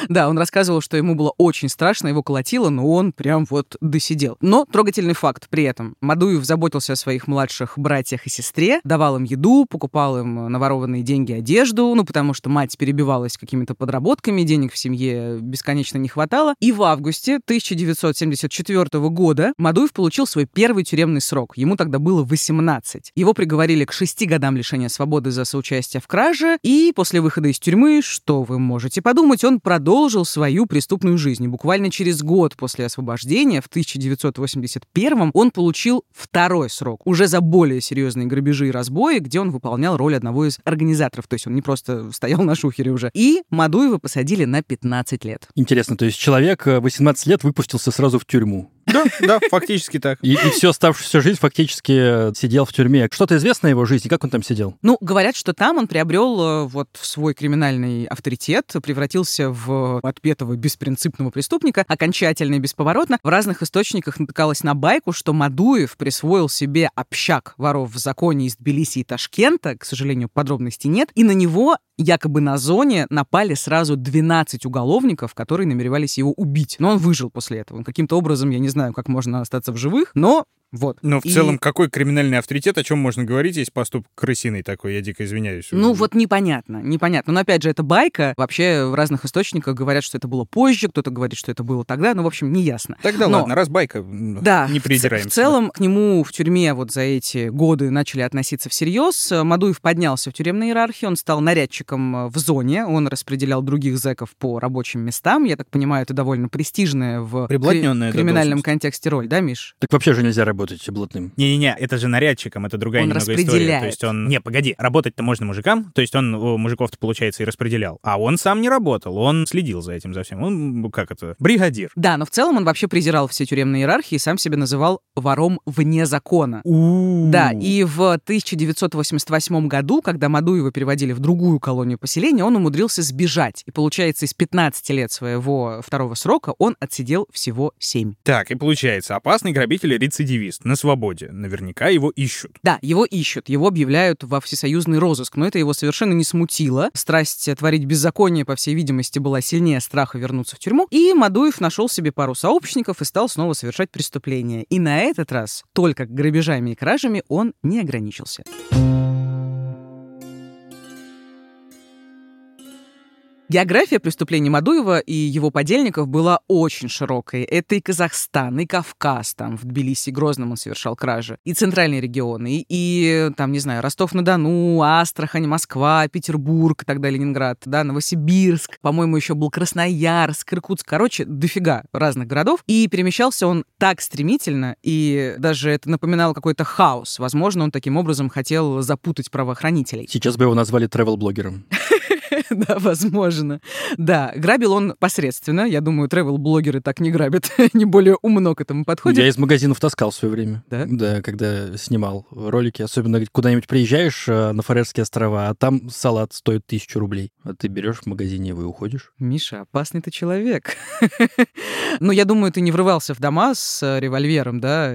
Да, он рассказывал, что ему было очень страшно, его колотило, но он прям вот досидел. Но трогательный факт при этом. Мадуев заботился о своих младших братьях и сестре, давал им еду, покупал им наворованные деньги, одежду, ну, потому что мать перебивалась какими-то подработками, денег в семье бесконечно не хватало. И в августе 1974 года Мадуев получил свой первый тюремный срок. Ему тогда было 18. Его приговорили к шести годам лишения свободы за соучастие в краже, и после выхода из тюрьмы, что вы можете подумать, он продолжил свою преступную жизнь. И буквально через год после освобождения, в 1981 он получил второй срок, уже за более серьезные грабежи и разбои, где он выполнял роль одного из организаторов. То есть он не просто стоял на шухере уже. И Мадуева посадили на 15 лет. Интересно, то есть человек э, 18 лет выпустился сразу в тюрьму. Да, да, фактически так. И, и всю оставшуюся жизнь фактически э, сидел в тюрьме. Что-то известно о его жизни? Как он там сидел? Ну, говорят, что там он приобрел э, вот свой криминальный авторитет, превратился в отпетого беспринципного преступника, окончательно и бесповоротно. В разных источниках натыкалось на байку, что Мадуев присвоил себе общак воров в законе из Тбилиси и Ташкента, к сожалению, подробностей нет, и на него якобы на зоне напали сразу 12 уголовников, которые намеревались его убить. Но он выжил после этого. Он каким-то образом, я не знаю, как можно остаться в живых, но вот. Но в И- целом, какой криминальный авторитет, о чем можно говорить, есть поступок крысиный такой, я дико извиняюсь. Ну вот непонятно, непонятно. Но опять же, это байка. Вообще в разных источниках говорят, что это было позже, кто-то говорит, что это было тогда. Ну, в общем, не ясно. Тогда Но- ладно, раз байка, Да, не придираемся. В целом к нему в тюрьме вот за эти годы начали относиться всерьез. Мадуев поднялся в тюремной иерархии, он стал нарядчиком э, в зоне, он распределял других зэков по рабочим местам. Я так понимаю, это довольно престижная в кри- криминальном должность. контексте роль, да, Миш? Так вообще же нельзя работать блатным. Не-не-не, это же нарядчиком, это другая Он немного история. То есть он... Не, погоди, работать-то можно мужикам, то есть он у мужиков-то, получается, и распределял. А он сам не работал, он следил за этим, за всем. Он, как это, бригадир. Да, но в целом он вообще презирал все тюремные иерархии и сам себя называл вором вне закона. Да, и в 1988 году, когда Мадуева переводили в другую колонию поселения, он умудрился сбежать. И получается, из 15 лет своего второго срока он отсидел всего 7. Так, и получается, опасный грабитель-рецидивист на свободе. Наверняка его ищут. Да, его ищут, его объявляют во всесоюзный розыск, но это его совершенно не смутило. Страсть творить беззаконие, по всей видимости, была сильнее страха вернуться в тюрьму, и Мадуев нашел себе пару сообщников и стал снова совершать преступления. И на этот раз только грабежами и кражами он не ограничился. География преступлений Мадуева и его подельников была очень широкой. Это и Казахстан, и Кавказ, там в Тбилиси, Грозном он совершал кражи, и центральные регионы, и, там, не знаю, Ростов-на-Дону, Астрахань, Москва, Петербург, тогда Ленинград, да, Новосибирск, по-моему, еще был Красноярск, Иркутск, короче, дофига разных городов. И перемещался он так стремительно, и даже это напоминало какой-то хаос. Возможно, он таким образом хотел запутать правоохранителей. Сейчас бы его назвали travel-блогером. Да, возможно. Да, грабил он посредственно. Я думаю, travel-блогеры так не грабят. не более умно к этому подходят. Я из магазинов таскал в свое время. Да? Да, когда снимал ролики. Особенно куда-нибудь приезжаешь э, на Фарерские острова, а там салат стоит тысячу рублей. А ты берешь в магазине его и уходишь. Миша, опасный ты человек. ну, я думаю, ты не врывался в дома с э, револьвером, да?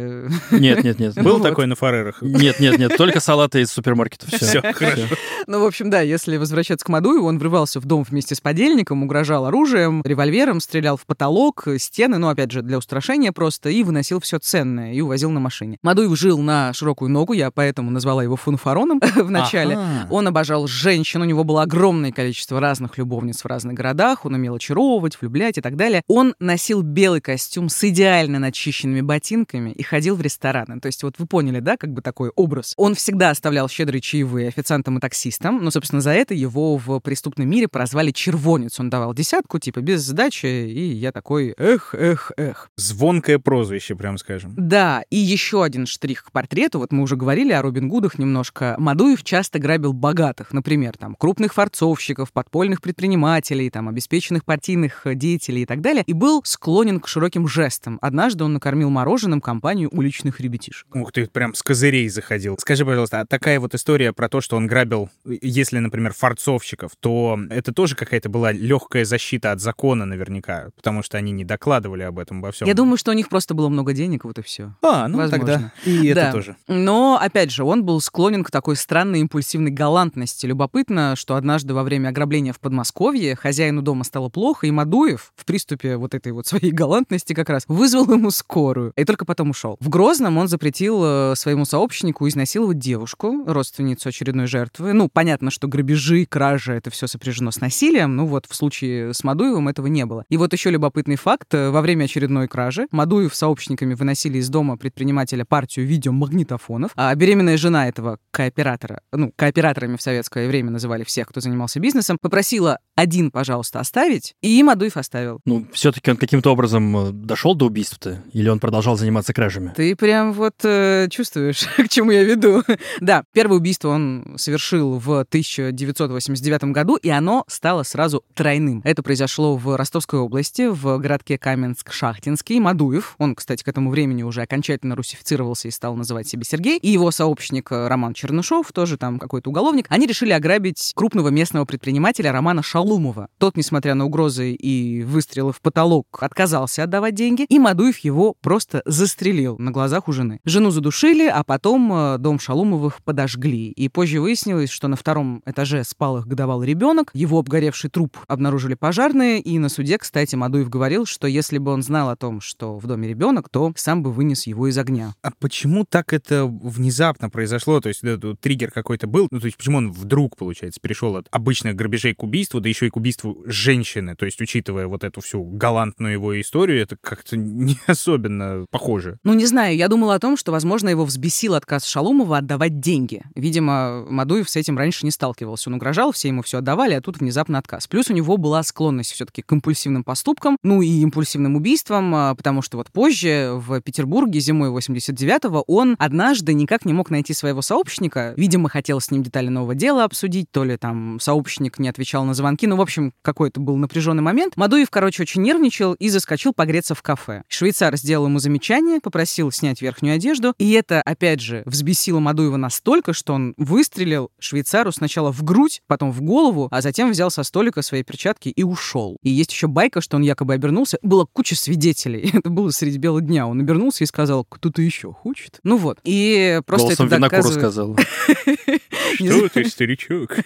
Нет, нет, нет. Был такой на Фарерах? Нет, нет, нет. Только салаты из супермаркета. Все, Все, хорошо. Ну, в общем, да, если возвращаться к Мадуеву, он врывался в дом вместе с подельником, угрожал оружием, револьвером, стрелял в потолок, стены, ну, опять же, для устрашения просто, и выносил все ценное и увозил на машине. Мадуев жил на широкую ногу, я поэтому назвала его фунфароном в начале. Ага. Он обожал женщин, у него было огромное количество разных любовниц в разных городах, он умел очаровывать, влюблять и так далее. Он носил белый костюм с идеально начищенными ботинками и ходил в рестораны. То есть вот вы поняли, да, как бы такой образ. Он всегда оставлял щедрые чаевые официантам и таксистам, но, собственно, за это его в преступном мире прозвали червонец. Он давал десятку, типа, без сдачи, и я такой, эх, эх, эх. Звонкое прозвище, прям скажем. Да, и еще один штрих к портрету. Вот мы уже говорили о Робин Гудах немножко. Мадуев часто грабил богатых, например, там, крупных форцовщиков, подпольных предпринимателей, там, обеспеченных партийных э, деятелей и так далее, и был склонен к широким жестам. Однажды он накормил мороженым компанию уличных ребятишек. Ух ты, прям с козырей заходил. Скажи, пожалуйста, а такая вот история про то, что он грабил, если, например, форцовщиков, то это тоже какая-то была легкая защита от закона наверняка, потому что они не докладывали об этом во всем. Я думаю, что у них просто было много денег, вот и все. А, ну Возможно. тогда и это Да. тоже. Но, опять же, он был склонен к такой странной импульсивной галантности. Любопытно, что однажды во время ограбления в Подмосковье хозяину дома стало плохо, и Мадуев в приступе вот этой вот своей галантности как раз вызвал ему скорую. И только потом ушел. В Грозном он запретил э, своему сообщнику изнасиловать девушку, родственницу очередной жертвы. Ну, понятно, что грабежи, кражи, это все сопряжено с насилием. Ну вот в случае с Мадуевым этого не было. И вот еще любопытный факт. э, Во время очередной кражи Мадуев с сообщниками выносили из дома предпринимателя партию видеомагнитофонов, а беременная жена этого кооператора, ну, кооператорами в советское время называли всех, кто занимался бизнесом, попросила один, пожалуйста, оставить, и Мадуев оставил. Ну, все-таки он каким-то образом э, дошел до убийства-то? Или он продолжал заниматься кражами? Ты прям вот э, чувствуешь, к чему я веду. да, первое убийство он совершил в 1989 году, и оно стало сразу тройным. Это произошло в Ростовской области, в городке Каменск-Шахтинский. Мадуев, он, кстати, к этому времени уже окончательно русифицировался и стал называть себя Сергей, и его сообщник э, Роман Чернышов, тоже там какой-то уголовник, они решили ограбить крупного местного предпринимателя Романа Шалумова. Тот, несмотря на угрозы и выстрелы в потолок, отказался отдавать деньги, и Мадуев его просто застрелил на глазах у жены. Жену задушили, а потом э, дом Шалумовых подожгли. И позже выяснилось, что на втором этаже спал их годовалый ребенок, его обгоревший труп обнаружили пожарные, и на суде, кстати, Мадуев говорил, что если бы он знал о том, что в доме ребенок, то сам бы вынес его из огня. А почему так это внезапно произошло? То есть этот триггер какой-то был? Ну, то есть почему он вдруг, получается, перешел от обычных грабежей к убийству, да еще и к убийству женщины? То есть, учитывая вот эту всю галантную его историю, это как-то не особенно похоже. Ну, не знаю, я думала о том, что, возможно, его взбесил отказ Шалумова отдавать деньги. Видимо, Мадуев с этим раньше не сталкивался. Он угрожал, все ему все отдавали, а тут внезапно отказ. Плюс у него была склонность все-таки к импульсивным поступкам, ну и импульсивным убийствам, а, потому что вот позже в Петербурге зимой 89-го он однажды никак не мог найти своего сообщника. Видимо, хотел с ним детали нового дела обсудить, то ли там сообщник не отвечал на звонки. Ну, в общем, какой-то был напряженный момент. Мадуев, короче, очень нервничал и заскочил погреться в кафе. Швейцар сделал ему замечание, попросил снять верхнюю одежду, и это, опять же, взбесило Мадуева настолько, что он выстрелил швейцару сначала в грудь, потом в голову, а затем взял со столика свои перчатки и ушел. И есть еще байка, что он якобы обернулся. Было куча свидетелей. Это было среди бела дня. Он обернулся и сказал, кто-то еще хочет. Ну вот. И просто Голосом это винокуру доказывает... сказал. Что ты, старичок?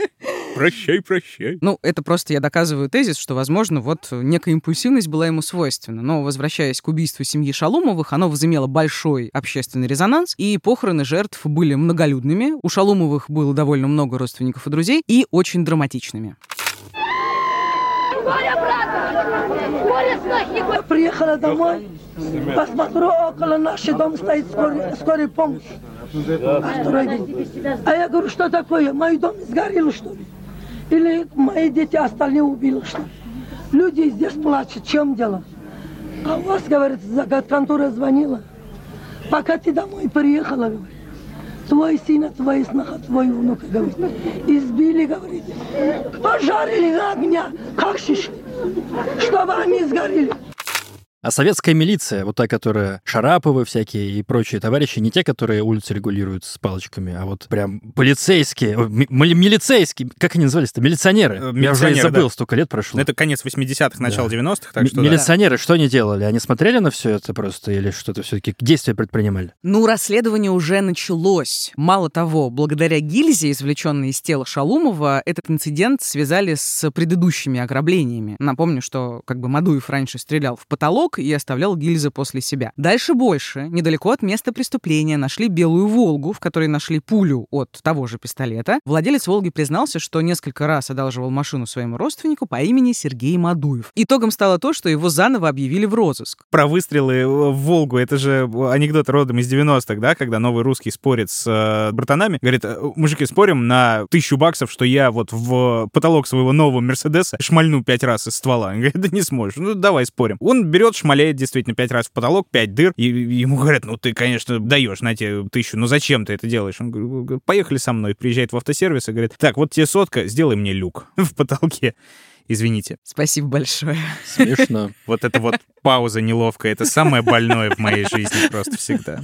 Прощай, прощай. Ну, это просто я доказываю тезис, что, возможно, вот некая импульсивность была ему свойственна. Но, возвращаясь к убийству семьи Шалумовых, оно возымело большой общественный резонанс, и похороны жертв были многолюдными. У Шалумовых было довольно много родственников и друзей, и очень драматичными. Коля, брат! Коля, снохи! Приехала домой, посмотрю, около нашего дома стоит скорая, скорая помощь. А. А я говорю, что такое? Мой дом сгорел, что ли? Или мои дети остальные убили, что ли? Люди здесь плачут, в чем дело? А у вас, говорит, контора звонила. Пока ты домой приехала, говорит, твой сын, твои сноха, твой внук, говорит, избили, говорит, пожарили на огня, как шишки, чтобы они сгорели. А советская милиция, вот та, которая Шараповы всякие и прочие товарищи, не те, которые улицы регулируют с палочками, а вот прям полицейские, ми- милицейские, как они назывались-то? Милиционеры. Э, Я уже и милиционеры, забыл, да. столько лет прошло. Ну, это конец 80-х, начало 90-х, так М- что да. Милиционеры что они делали? Они смотрели на все это просто или что-то все-таки действия предпринимали? Ну, расследование уже началось. Мало того, благодаря гильзе, извлеченной из тела Шалумова, этот инцидент связали с предыдущими ограблениями. Напомню, что как бы Мадуев раньше стрелял в потолок и оставлял гильзы после себя. Дальше больше. Недалеко от места преступления нашли белую «Волгу», в которой нашли пулю от того же пистолета. Владелец «Волги» признался, что несколько раз одалживал машину своему родственнику по имени Сергей Мадуев. Итогом стало то, что его заново объявили в розыск. Про выстрелы в Волгу, это же анекдот родом из 90-х, да, когда новый русский спорит с э, братанами. Говорит, «Э, мужики, спорим на тысячу баксов, что я вот в потолок своего нового Мерседеса шмальну пять раз из ствола. Он говорит, да не сможешь. Ну, давай спорим. Он берет, шмаляет действительно пять раз в потолок, пять дыр, и ему говорят, ну, ты, конечно, даешь на тебе тысячу, но зачем ты это делаешь? Он говорит, поехали со мной. Приезжает в автосервис и говорит, так, вот тебе сотка, сделай мне люк в потолке. Извините. Спасибо большое. Смешно. Вот эта вот пауза неловкая, это самое больное в моей жизни просто всегда.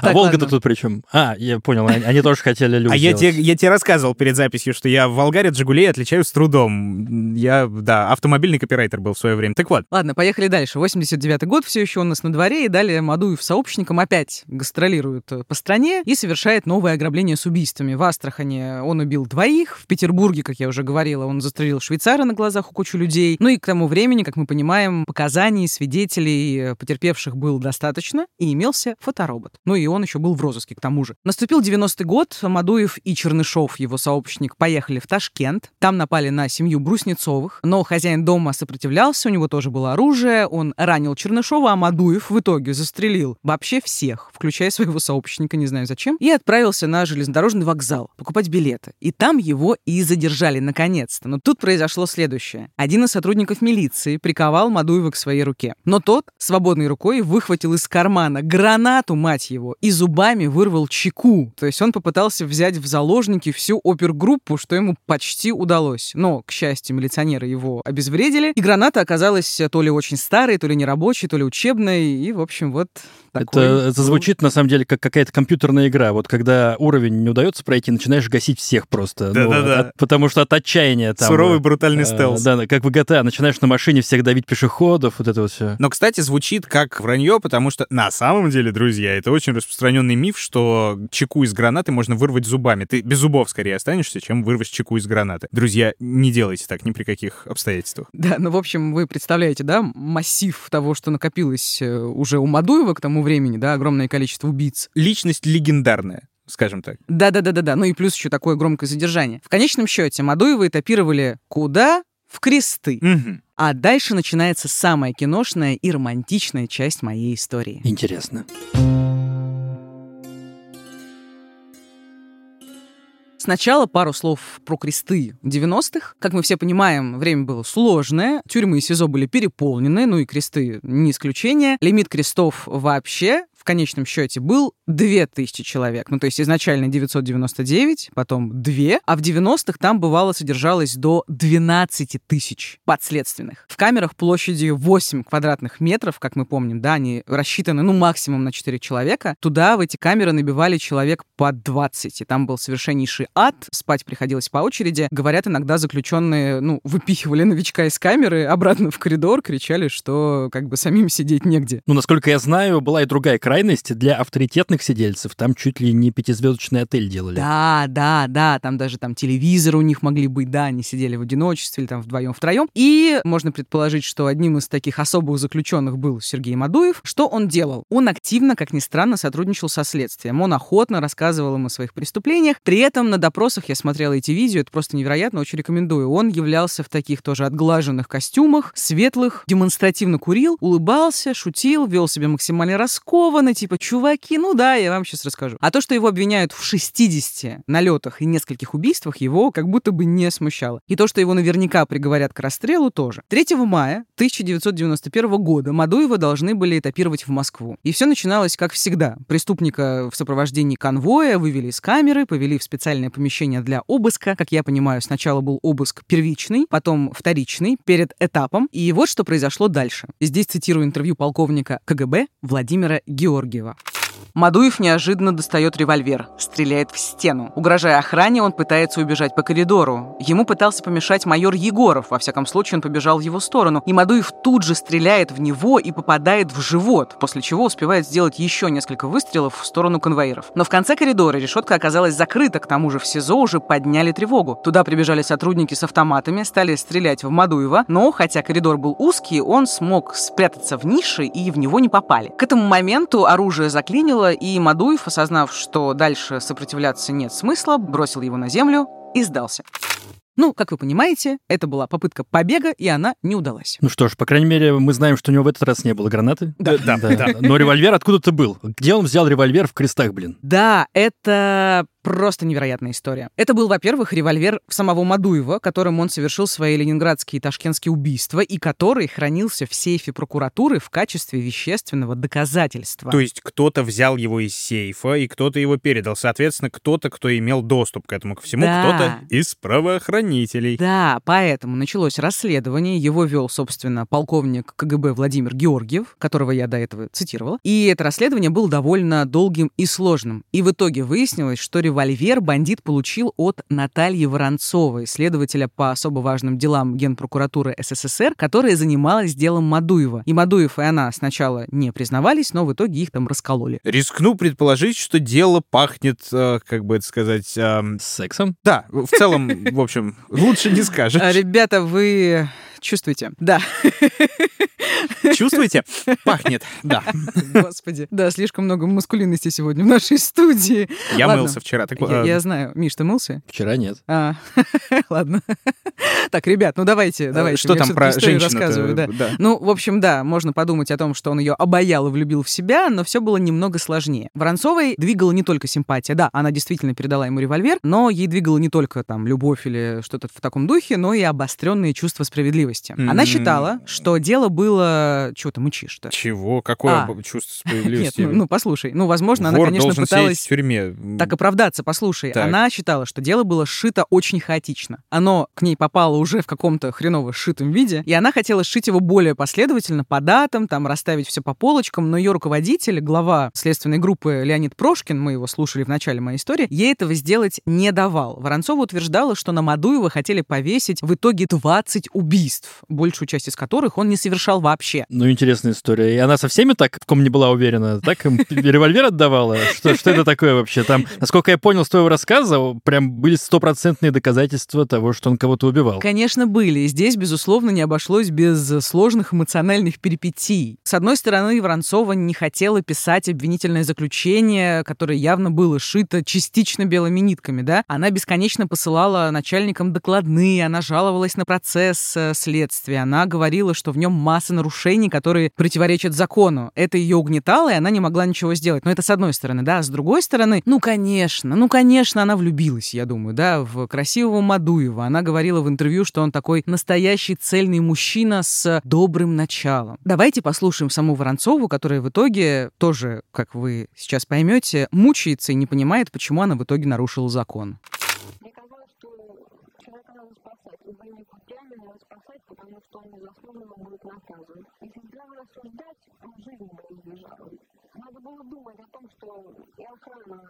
А Волга-то тут при чем? А, я понял, они они тоже хотели люк А я тебе, я тебе рассказывал перед записью, что я в Волгаре от Жигулей отличаю с трудом. Я, да, автомобильный копирайтер был в свое время. Так вот, Ладно, поехали дальше. 89-й год, все еще у нас на дворе, и далее Мадуев сообщником опять гастролирует э, по стране и совершает новое ограбление с убийствами. В Астрахане он убил двоих, в Петербурге, как я уже говорила, он застрелил швейцара на глазах у кучи людей. Ну и к тому времени, как мы понимаем, показаний свидетелей э, потерпевших было достаточно, и имелся фоторобот. Ну и он еще был в розыске к тому же. Наступил 90-й год, Мадуев и Чернышов, его сообщник, поехали в Ташкент. Там напали на семью Бруснецовых, но хозяин дома сопротивлялся, у него тоже было оружие, он ранил Чернышова, а Мадуев в итоге застрелил вообще всех, включая своего сообщника, не знаю зачем, и отправился на железнодорожный вокзал покупать билеты. И там его и задержали наконец-то. Но тут произошло следующее. Один из сотрудников милиции приковал Мадуева к своей руке. Но тот свободной рукой выхватил из кармана гранату, мать его, и зубами вырвал чеку. То есть он попытался взять в заложники всю опергруппу, что ему почти удалось. Но, к счастью, милиционеры его обезвредили, и граната оказалась то ли очень старой, то ли нерабочей, то ли учебной, и, в общем, вот такой... Это, это звучит, на самом деле, как какая-то компьютерная игра. Вот когда уровень не удается пройти, начинаешь гасить всех просто. Ну, Да-да-да. от- потому что от отчаяния там... суровый э, брутальный э, стелс. Да, да, как в GTA. Начинаешь на машине всех давить пешеходов, вот это вот все. Но, кстати, звучит как вранье, потому что на самом деле, друзья, это очень распространенный миф, что чеку из гранаты можно вырвать зубами. Ты без зубов скорее останешься, чем вырвать чеку из гранаты. Друзья, не делайте так ни при каких обстоятельствах. Да, ну, в общем, вы представляете, да, массив того, что накопилось э, уже у Мадуева к тому времени, да, огромное количество убийц. Личность легендарная, скажем так. Да-да-да-да-да, ну и плюс еще такое громкое задержание. В конечном счете Мадуева этапировали куда? В кресты. Мгм. А дальше начинается самая киношная и романтичная часть моей истории. Интересно. Сначала пару слов про кресты 90-х. Как мы все понимаем, время было сложное, тюрьмы и СИЗО были переполнены, ну и кресты не исключение. Лимит крестов вообще в конечном счете был 2000 человек. Ну, то есть изначально 999, потом 2, а в 90-х там бывало содержалось до 12 тысяч подследственных. В камерах площадью 8 квадратных метров, как мы помним, да, они рассчитаны, ну, максимум на 4 человека. Туда, в эти камеры, набивали человек по 20, и там был совершеннейший ад, спать приходилось по очереди. Говорят, иногда заключенные, ну, выпихивали новичка из камеры обратно в коридор, кричали, что как бы самим сидеть негде. Ну, насколько я знаю, была и другая крайность для авторитетных сидельцев. Там чуть ли не пятизвездочный отель делали. Да, да, да, там даже там телевизор у них могли быть, да, они сидели в одиночестве или там вдвоем втроем. И можно предположить, что одним из таких особых заключенных был Сергей Мадуев. Что он делал? Он активно, как ни странно, сотрудничал со следствием. Он охотно рассказывал им о своих преступлениях. При этом на допросах я смотрела эти видео, это просто невероятно, очень рекомендую. Он являлся в таких тоже отглаженных костюмах, светлых, демонстративно курил, улыбался, шутил, вел себя максимально раскованно, типа, чуваки, ну да, я вам сейчас расскажу. А то, что его обвиняют в 60 налетах и нескольких убийствах, его как будто бы не смущало. И то, что его наверняка приговорят к расстрелу, тоже. 3 мая 1991 года Мадуева должны были этапировать в Москву. И все начиналось, как всегда. Преступника в сопровождении конвоя вывели из камеры, повели в специальное помещение для обыска. Как я понимаю, сначала был обыск первичный, потом вторичный, перед этапом. И вот что произошло дальше. Здесь цитирую интервью полковника КГБ Владимира Георгиева. Георгиева. Мадуев неожиданно достает револьвер, стреляет в стену. Угрожая охране, он пытается убежать по коридору. Ему пытался помешать майор Егоров, во всяком случае он побежал в его сторону. И Мадуев тут же стреляет в него и попадает в живот, после чего успевает сделать еще несколько выстрелов в сторону конвоиров. Но в конце коридора решетка оказалась закрыта, к тому же в СИЗО уже подняли тревогу. Туда прибежали сотрудники с автоматами, стали стрелять в Мадуева, но хотя коридор был узкий, он смог спрятаться в нише и в него не попали. К этому моменту оружие заклинило, и Мадуев, осознав, что дальше сопротивляться нет смысла, бросил его на землю и сдался. Ну, как вы понимаете, это была попытка побега, и она не удалась. Ну что ж, по крайней мере, мы знаем, что у него в этот раз не было гранаты. Да, да, да. Но револьвер откуда-то был. Где он взял револьвер в крестах, блин? Да, это просто невероятная история. Это был, во-первых, револьвер самого Мадуева, которым он совершил свои ленинградские и ташкентские убийства, и который хранился в сейфе прокуратуры в качестве вещественного доказательства. То есть кто-то взял его из сейфа, и кто-то его передал. Соответственно, кто-то, кто имел доступ к этому ко всему, Да. кто-то из правоохранителей. Да, поэтому началось расследование. Его вел, собственно, полковник КГБ Владимир Георгиев, которого я до этого цитировала. И это расследование было довольно долгим и сложным. И в итоге выяснилось, что револьвер бандит получил от Натальи Воронцовой, следователя по особо важным делам Генпрокуратуры СССР, которая занималась делом Мадуева. И Мадуев и она сначала не признавались, но в итоге их там раскололи. Рискну предположить, что дело пахнет, э, как бы это сказать... эм, сексом? Да, в целом, в общем, лучше не скажешь. А, Ребята, вы чувствуете? Да. Чувствуете? Пахнет, да. Господи. Да, слишком много маскулинности сегодня в нашей студии. Я Ладно. мылся вчера. Так, Я, я знаю. Миш, ты мылся? Вчера нет. А, ладно. Так, ребят, ну давайте, давайте. Что я там про женщину-то? рассказываю, да. Да. Ну, в общем, да, можно подумать о том, что он ее обаял и влюбил в себя, но все было немного сложнее. Воронцовой двигала не только симпатия, да, она действительно передала ему револьвер, но ей двигала не только там любовь или что-то в таком духе, но и обостренные чувства справедливости. Она М. считала, что дело было... Чего ты мычишь-то? Чего? Какое А. чувство Нет, справедливости? ну, ну, послушай. Ну, возможно, она, Вор конечно, должен пыталась... в тюрьме. Так оправдаться, послушай. Так. Она считала, что дело было сшито очень хаотично. Оно к ней попало уже в каком-то хреново сшитом виде, и она хотела сшить его более последовательно, по датам, там, расставить все по полочкам, но ее руководитель, глава следственной группы Леонид Прошкин, мы его слушали в начале моей истории, ей этого сделать не давал. Воронцова утверждала, что на Мадуева хотели повесить в итоге 20 убийств, большую часть из которых он не совершал вообще. Ну, интересная история. И она со всеми так, в ком не была уверена, так им револьвер отдавала? Что, что это такое вообще? Там, насколько я понял с твоего рассказа, прям были стопроцентные доказательства того, что он кого-то убивал. Конечно, были. И здесь, безусловно, не обошлось без сложных эмоциональных перипетий. С одной стороны, Воронцова не хотела писать обвинительное заключение, которое явно было шито частично белыми нитками, да? Она бесконечно посылала начальникам докладные, она жаловалась на процесс следствия, она говорила, что в нем масса нарушений, которые противоречат закону. Это ее угнетало, и она не могла ничего сделать. Но это с одной стороны, да. С другой стороны, ну, конечно, ну, конечно, она влюбилась, я думаю, да, в красивого Мадуева. Она говорила в интервью, что он такой настоящий цельный мужчина с добрым началом. Давайте послушаем саму Воронцову, которая в итоге тоже, как вы сейчас поймете, мучается и не понимает, почему она в итоге нарушила закон. Мне казалось, что человека надо спасать. Любыми путями надо спасать, потому что он незаслуженно будет наказан. Если здраво рассуждать, он жизни бы не избежал. Надо было думать о том, что и охрана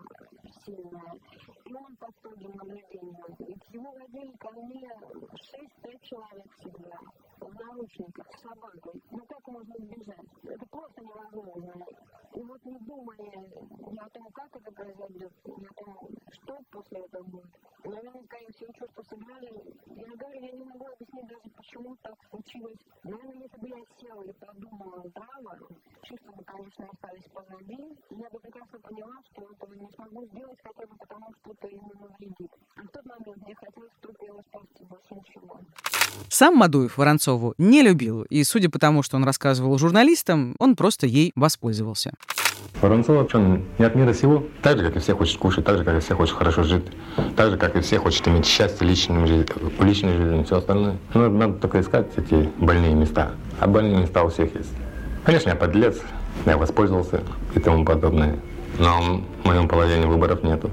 сильная, и он под строгим наблюдением. Ведь его водили ко мне 6-5 человек всегда, в наручниках, с собакой. Ну как можно избежать? Это просто невозможно. И вот не думая ни о том, как это произойдет, ни о том, что после этого будет. Наверное, чувства сыграли. Я говорю, я не могу объяснить даже, почему так случилось. Наверное, если бы я села и подумала здраво, чувства бы, конечно, остались позади. Я бы прекрасно поняла, что этого не смогу сделать хотя бы потому, что это ему навредит. А в тот момент мне хотелось только его спасти, больше ничего. Сам Мадуев Воронцову не любил, и судя по тому, что он рассказывал журналистам, он просто ей воспользовался. Воронцов вообще он не от мира сего. Так же, как и все хочет кушать, так же, как и все хочет хорошо жить. Так же, как и все хочет иметь счастье личной жизни, личной жизни и все остальное. Но надо только искать эти больные места. А больные места у всех есть. Конечно, я подлец, я воспользовался и тому подобное. Но в моем положении выборов нету.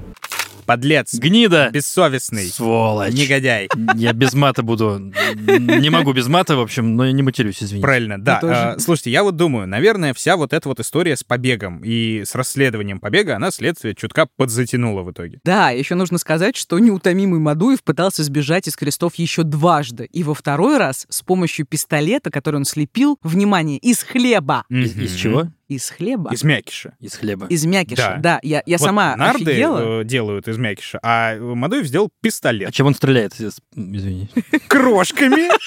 Подлец. Гнида! Бессовестный. Сволочь! Негодяй. Я без мата буду. Не могу без мата, в общем, но я не матерюсь, извините. Правильно, да. тоже. А, слушайте, я вот думаю, наверное, вся вот эта вот история с побегом и с расследованием побега, она следствие чутка подзатянула в итоге. Да, еще нужно сказать, что неутомимый Мадуев пытался сбежать из крестов еще дважды. И во второй раз с помощью пистолета, который он слепил, внимание, из хлеба. Из, из чего? Из хлеба. Из мякиша. Из хлеба. Из мякиша, Да. да. я, я Вот сама нарды офигела. э, делают из мякиша, а Мадуев сделал А пистолет. чем он стреляет? Из- Извини. Крошками.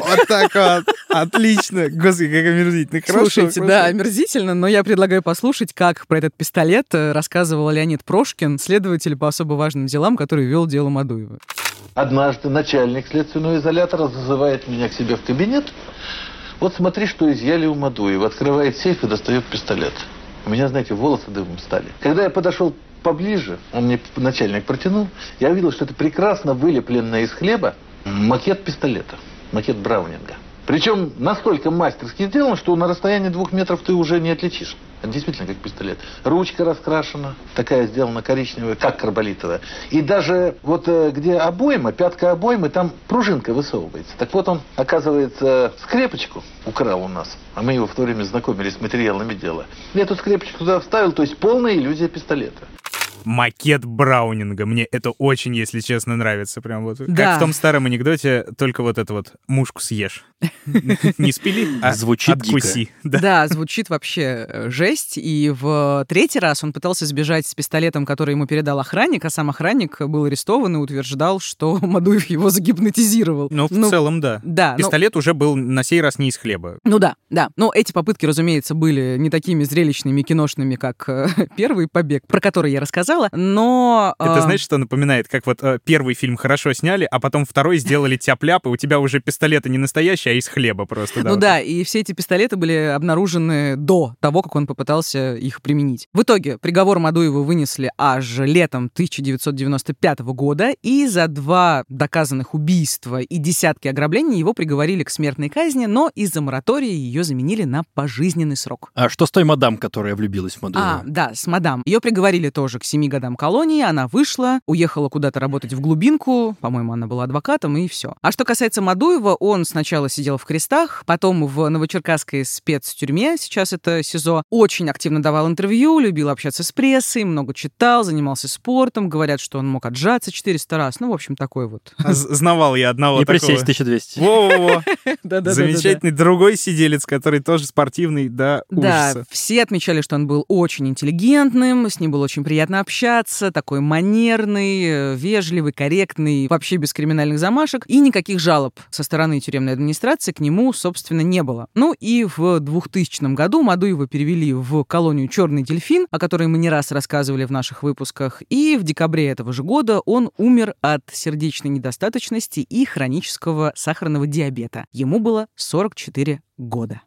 Вот так вот. Отлично. Господи, как омерзительно. Хорошо, Слушайте, да, омерзительно, но я предлагаю послушать, как про этот пистолет э, рассказывал Леонид Прошкин, следователь по особо важным делам, который вел дело Мадуева. Однажды начальник следственного изолятора зазывает меня к себе в кабинет. Вот смотри, что изъяли у Мадуева. Открывает сейф и достает пистолет. У меня, знаете, волосы дымом стали. Когда я подошел поближе, он мне начальник протянул, я увидел, что это прекрасно вылепленное из хлеба макет пистолета, макет Браунинга. Причем настолько мастерски сделан, что на расстоянии двух метров ты уже не отличишь. Это действительно как пистолет. Ручка раскрашена, такая сделана коричневая, как карболитовая. И даже вот э, где обойма, пятка обоймы, там пружинка высовывается. Так вот он, оказывается, скрепочку украл у нас. А мы его в то время знакомились с материалами дела. Я эту скрепочку туда вставил, то есть полная иллюзия пистолета. Макет Браунинга. Мне это очень, если честно, нравится. Прям вот. Как Да. в том старом анекдоте, только вот это вот мушку съешь. Не спили, а Звучит откуси. Да. Звучит вообще э, жесть. И в третий раз он пытался сбежать с пистолетом, который ему передал охранник, а сам охранник был арестован и утверждал, что Мадуев его загипнотизировал. Ну, в целом, да. Да, ну- Пистолет уже был на сей раз не из хлеба. Ну да, да. Но эти попытки, разумеется, были не такими зрелищными, киношными, как э, первый побег, про который я рассказала, но... Это э, знаешь, что напоминает? Как вот э, первый фильм хорошо сняли, а потом второй сделали тяп-ляп, и у тебя уже пистолеты не настоящие, а из хлеба просто. Ну вот. да, и все эти пистолеты были обнаружены до того, как он попытался их применить. В итоге приговор Мадуеву вынесли аж летом 1995 года, и за два доказанных убийства и десятки ограблений его приговорили к смертной казни, но из-за моратория ее заменили на пожизненный срок. А что с той мадам, которая влюбилась в Мадуева? А, да, с мадам. Ее приговорили тоже к семи годам колонии, она вышла, уехала куда-то работать в глубинку, по-моему, она была адвокатом, и все. А что касается Мадуева, он сначала сидел в крестах, потом в новочеркасской спецтюрьме, сейчас это СИЗО, очень активно давал интервью, любил общаться с прессой, много читал, занимался спортом, говорят, что он мог отжаться 400 раз, ну, в общем, такой вот. З- Знавал я одного И присесть такого. 1200. Во-во-во. Замечательный другой сиделец, который тоже спортивный, да, Да, все отмечали, что он был очень интеллигентным, с ним было очень приятно общаться, такой манерный, вежливый, корректный, вообще без криминальных замашек, и никаких жалоб со стороны тюремной администрации к нему, собственно, не было. Ну и в 2000 году Мадуева перевели в колонию «Черный дельфин», о которой мы не раз рассказывали в наших выпусках, и в декабре этого же года он умер от сердечной недостаточности и хронического сахарного диабета. Ему было 44 года.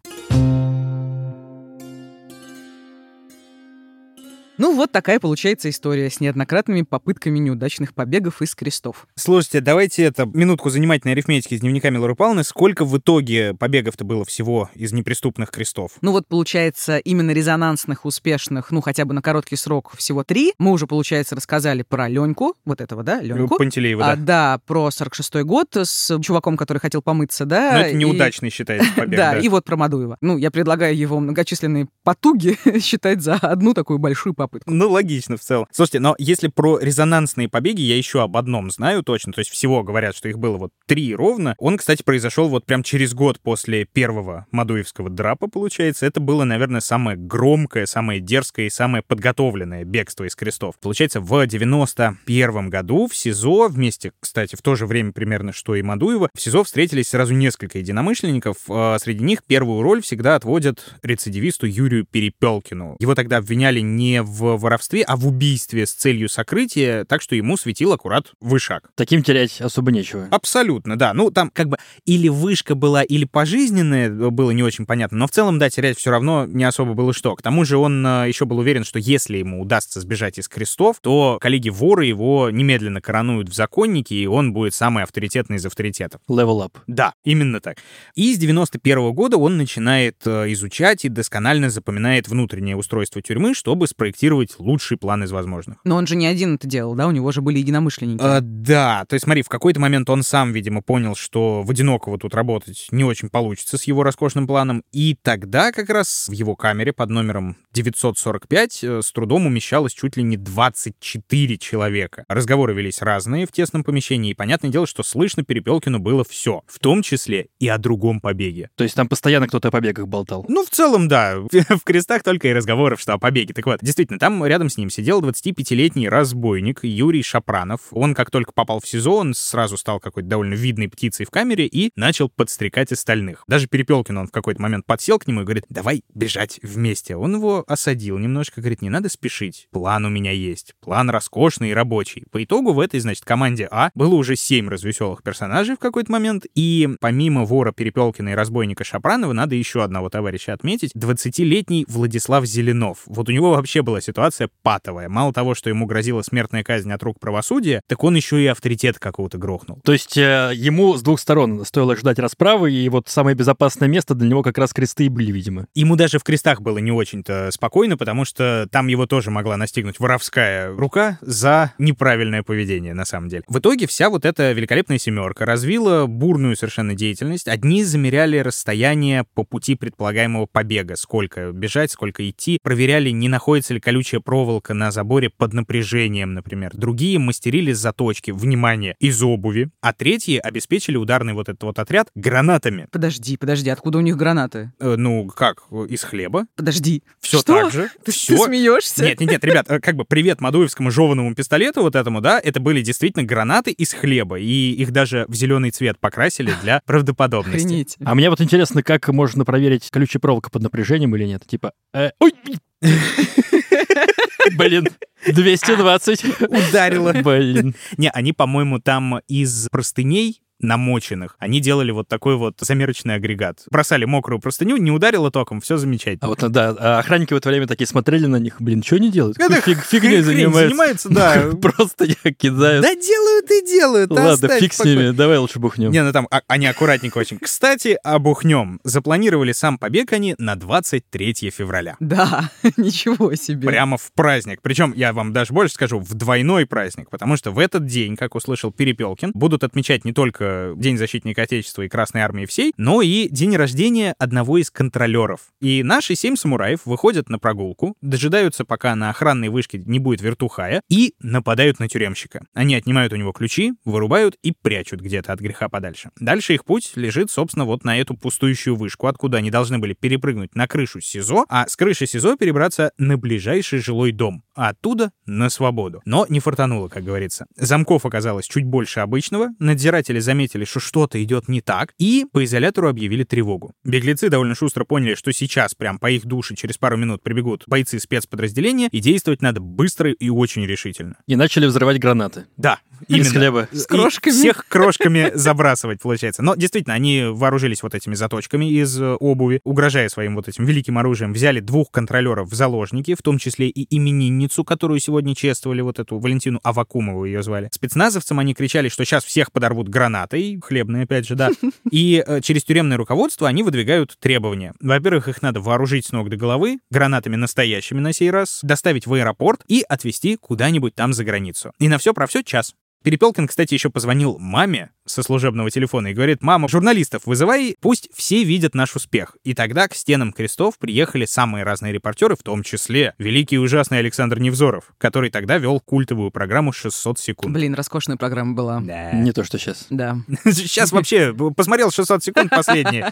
Ну вот такая получается история с неоднократными попытками неудачных побегов из крестов. Слушайте, давайте это минутку занимательной арифметики с дневниками Лоры Павловны. Сколько в итоге побегов-то было всего из неприступных крестов? Ну вот получается именно резонансных, успешных, ну хотя бы на короткий срок всего три. Мы уже, получается, рассказали про Леньку, вот этого, да, Леньку. Пантелеева, А, да. да, про 46-й год с чуваком, который хотел помыться, да. Но это и- неудачный считается побег, да, да. и вот про Мадуева. Ну, я предлагаю его многочисленные потуги считать за одну такую большую попытку. Попытку. Ну, логично в целом. Слушайте, но если про резонансные побеги, я еще об одном знаю точно. То есть всего говорят, что их было вот три ровно. Он, кстати, произошел вот прям через год после первого Мадуевского драпа, получается. Это было, наверное, самое громкое, самое дерзкое и самое подготовленное бегство из крестов. Получается, в 91 году в СИЗО, вместе, кстати, в то же время примерно, что и Мадуева, в СИЗО встретились сразу несколько единомышленников. А Среди них первую роль всегда отводят рецидивисту Юрию Перепелкину. Его тогда обвиняли не в воровстве, а в убийстве с целью сокрытия, так что ему светил аккурат вышаг. Таким терять особо нечего. Абсолютно, да. Ну, там как бы или вышка была, или пожизненная, было не очень понятно, но в целом, да, терять все равно не особо было что. К тому же он э, еще был уверен, что если ему удастся сбежать из крестов, то коллеги-воры его немедленно коронуют в законнике, и он будет самый авторитетный из авторитетов. Level up. Да, именно так. И с 91 года он начинает э, изучать и досконально запоминает внутреннее устройство тюрьмы, чтобы спроектировать лучший план из возможных. Но он же не один это делал, да? У него же были единомышленники. А, да, то есть смотри, в какой-то момент он сам, видимо, понял, что в одинокого тут работать не очень получится с его роскошным планом, и тогда как раз в его камере под номером 945 э, с трудом умещалось чуть ли не 24 человека. Разговоры велись разные в тесном помещении, и понятное дело, что слышно Перепелкину было все, в том числе и о другом побеге. То есть там постоянно кто-то о побегах болтал. Ну, в целом, да. В крестах только и разговоров, что о побеге. Так вот, действительно, там рядом с ним сидел 25-летний разбойник Юрий Шапранов. Он, как только попал в СИЗО, он сразу стал какой-то довольно видной птицей в камере и начал подстрекать остальных. Даже Перепелкин он в какой-то момент подсел к нему и говорит, давай бежать вместе. Он его осадил немножко, говорит, не надо спешить. План у меня есть. План роскошный и рабочий. По итогу в этой, значит, команде А было уже семь развеселых персонажей в какой-то момент, и помимо вора Перепелкина и разбойника Шапранова, надо еще одного товарища отметить, 20-летний Владислав Зеленов. Вот у него вообще была ситуация патовая. Мало того, что ему грозила смертная казнь от рук правосудия, так он еще и авторитет какого-то грохнул. То есть э, ему с двух сторон стоило ждать расправы, и вот самое безопасное место для него как раз кресты и были, видимо. Ему даже в крестах было не очень-то спокойно, потому что там его тоже могла настигнуть воровская рука за неправильное поведение, на самом деле. В итоге вся вот эта великолепная семерка развила бурную совершенно деятельность. Одни замеряли расстояние по пути предполагаемого побега, сколько бежать, сколько идти, проверяли, не находится ли колючая проволока на заборе под напряжением, например. Другие мастерили заточки, внимание, из обуви, а третьи обеспечили ударный вот этот вот отряд гранатами. Подожди, подожди, откуда у них гранаты? Э, ну, как, из хлеба. Подожди. Все Что? так же. Ты, Все. ты смеешься? Нет, нет, нет, ребят, э, как бы привет Мадуевскому жеванному пистолету вот этому, да, это были действительно гранаты из хлеба, и их даже в зеленый цвет покрасили для правдоподобности. Охренеть. А мне вот интересно, как можно проверить, колючая проволока под напряжением или нет. Типа, э, ой, блин, 220. Ударило. Блин. Не, они, по-моему, там из простыней намоченных, они делали вот такой вот замерочный агрегат. Бросали мокрую простыню, не ударило током, все А замечательно. вот, да, а охранники в это время такие смотрели на них, блин, что они делают? Это фиг- фигней хрень занимаются. занимаются, да. Просто я кидаю. Да делают и делают, Ладно, фиг с ними, давай лучше бухнем. Не, ну там а- они аккуратненько очень. Кстати, обухнем. Запланировали сам побег они на 23 февраля. Да, ничего себе. Прямо в праздник. Причем, я вам даже больше скажу, в двойной праздник, потому что в этот день, как услышал Перепелкин, будут отмечать не только День защитника Отечества и Красной Армии всей, но и день рождения одного из контролеров. И наши семь самураев выходят на прогулку, дожидаются, пока на охранной вышке не будет вертухая, и нападают на тюремщика. Они отнимают у него ключи, вырубают и прячут где-то от греха подальше. Дальше их путь лежит, собственно, вот на эту пустующую вышку, откуда они должны были перепрыгнуть на крышу СИЗО, а с крыши СИЗО перебраться на ближайший жилой дом, а оттуда на свободу. Но не фартануло, как говорится. Замков оказалось чуть больше обычного, надзиратели заметили, что что-то идет не так, и по изолятору объявили тревогу. Беглецы довольно шустро поняли, что сейчас прям по их душе через пару минут прибегут бойцы спецподразделения, и действовать надо быстро и очень решительно. И начали взрывать гранаты. Да, Из именно. хлеба. С И крошками. Всех крошками забрасывать, получается. Но действительно, они вооружились вот этими заточками из э, обуви, угрожая своим вот этим великим оружием, взяли двух контролеров в заложники, в том числе и именинницу, которую сегодня чествовали, вот эту Валентину Авакумову ее звали. Спецназовцам они кричали, что сейчас всех подорвут гранатой, хлебные опять же, да. И э, через тюремное руководство они выдвигают требования. Во-первых, их надо вооружить с ног до головы, гранатами настоящими на сей раз, доставить в аэропорт и отвезти куда-нибудь там за границу. И на все про все час. Перепелкин, кстати, еще позвонил маме со служебного телефона и говорит, мама, журналистов вызывай, пусть все видят наш успех. И тогда к стенам крестов приехали самые разные репортеры, в том числе великий и ужасный Александр Невзоров, который тогда вел культовую программу «600 секунд». Блин, роскошная программа была. Да. Не то, что сейчас. Да. Сейчас вообще посмотрел 600 секунд последние.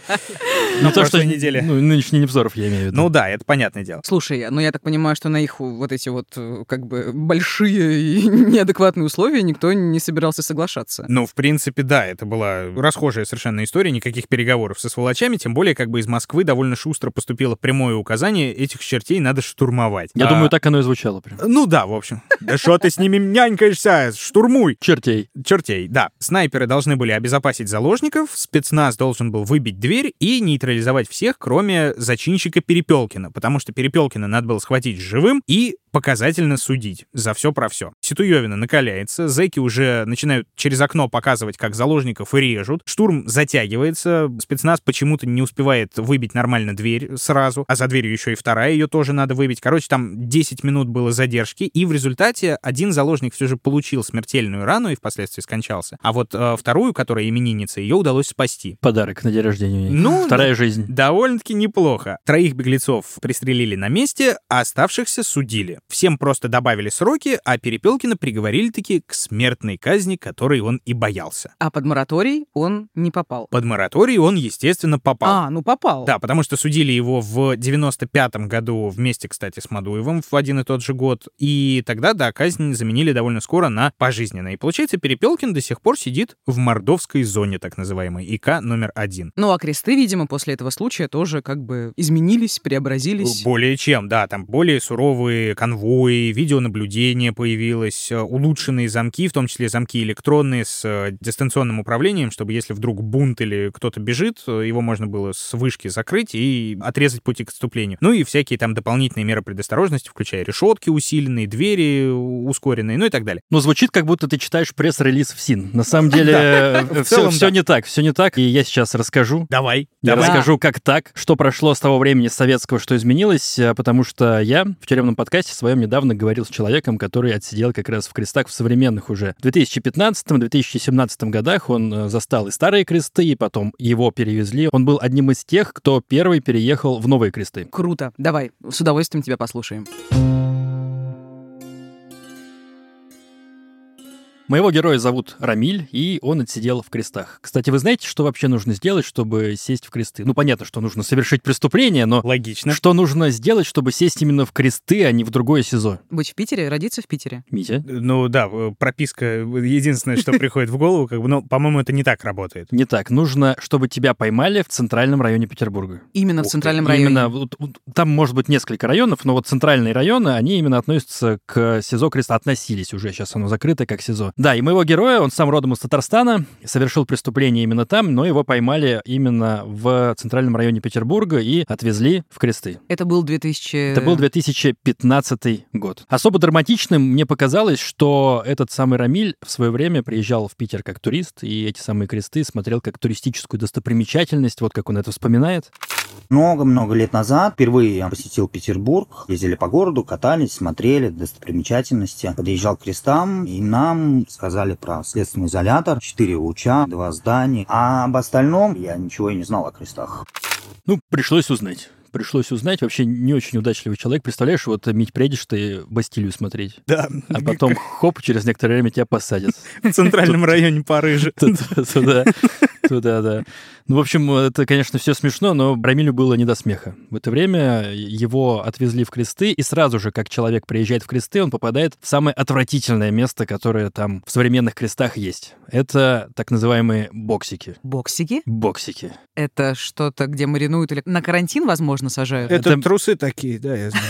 Не то, что неделе. Ну, нынешний Невзоров, я имею в виду. Ну да, это понятное дело. Слушай, ну я так понимаю, что на их вот эти вот э, как бы большие и неадекватные условия никто не собирался соглашаться. Ну, в принципе, да, это была расхожая совершенно история, никаких переговоров со сволочами, тем более как бы из Москвы довольно шустро поступило прямое указание, этих чертей надо штурмовать. Я А, думаю, так оно и звучало прям. Ну да, в общем. Да что ты с ними нянькаешься? Штурмуй! Чертей. Чертей, да. Снайперы должны были обезопасить заложников, спецназ должен был выбить дверь и нейтрализовать всех, кроме зачинщика Перепелкина, потому что Перепелкина надо было схватить живым и показательно судить за все про все. Ситуевина накаляется, зэки уже начинают через окно показывать, как заложников режут, штурм затягивается, спецназ почему-то не успевает выбить нормально дверь сразу, а за дверью еще и вторая ее тоже надо выбить. Короче, там 10 минут было задержки, и в результате один заложник все же получил смертельную рану и впоследствии скончался, а вот э, вторую, которая именинница, ее удалось спасти. Подарок на день рождения. Ну, Вторая жизнь. Довольно-таки неплохо. Троих беглецов пристрелили на месте, а оставшихся судили. Всем просто добавили сроки, а Перепелкина приговорили-таки к смертной казни, которой он и боялся. А под мораторий он не попал. Под мораторий он, естественно, попал. А, ну попал. Да, потому что судили его в 95-м году вместе, кстати, с Мадуевым в один и тот же год. И тогда, да, казнь заменили довольно скоро на пожизненное. И получается, Перепелкин до сих пор сидит в мордовской зоне, так называемой, ИК номер один. Ну а кресты, видимо, после этого случая тоже как бы изменились, преобразились. Более чем, да, там более суровые конвои, видеонаблюдение появилось, э, улучшенные замки, в том числе замки электронные с э, дистанционным управлением, чтобы если вдруг бунт или кто-то бежит, э, его можно было с вышки закрыть и отрезать пути к отступлению. Ну и всякие там дополнительные меры предосторожности, включая решетки усиленные, двери ускоренные, ну и так далее. Ну, звучит, как будто ты читаешь пресс-релиз в СИН. На самом деле, все, не так, все не так. И я сейчас расскажу. Давай, Я расскажу, как так, что прошло с того времени советского, что изменилось, потому что я в тюремном подкасте своем недавно говорил с человеком, который отсидел как раз в крестах в современных уже. В 2015-2017 годах он э, застал и старые кресты, и потом его перевезли. Он был одним из тех, кто первый переехал в новые кресты. Круто. Давай, с удовольствием тебя послушаем. Моего героя зовут Рамиль, и он отсидел в крестах. Кстати, вы знаете, что вообще нужно сделать, чтобы сесть в кресты? Ну, понятно, что нужно совершить преступление, но Логично. что нужно сделать, чтобы сесть именно в кресты, а не в другое СИЗО? Быть в Питере, родиться в Питере. Митя? Ну да, э, прописка единственное, что приходит в голову, как бы, но, по-моему, это не так работает. Не так. Нужно, чтобы тебя поймали в центральном районе Петербурга. Именно в центральном районе. Именно, там может быть несколько районов, но вот центральные районы, они именно относятся к СИЗО Креста, относились уже, сейчас оно закрыто как СИЗО. Да, и моего героя, он сам родом из Татарстана, совершил преступление именно там, но его поймали именно в центральном районе Петербурга и отвезли в Кресты. Это был 2000... Это был 2015 год. Особо драматичным мне показалось, что этот самый Рамиль в свое время приезжал в Питер как турист, и эти самые кресты смотрел как туристическую достопримечательность, вот как он это вспоминает. Много-много лет назад впервые я посетил Петербург. Ездили по городу, катались, смотрели достопримечательности. Подъезжал к крестам, и нам сказали про следственный изолятор. Четыре луча, два здания. А об остальном я ничего и не знал о крестах. Ну, пришлось узнать. Пришлось узнать. Вообще не очень удачливый человек. Представляешь, вот, Мить, приедешь ты Бастилию смотреть, Да. а потом, хоп, через некоторое время тебя посадят. в центральном районе Парижа. Туда, туда, да. Ну, в общем, это, конечно, все смешно, но Рамилю было не до смеха. В это время его отвезли в кресты, и сразу же, как человек приезжает в кресты, он попадает в самое отвратительное место, которое там в современных крестах есть. Это так называемые боксики. Боксики? Боксики. Это что-то, где маринуют или на карантин, возможно, сажают? Это, Это- трусы такие, да, я знаю.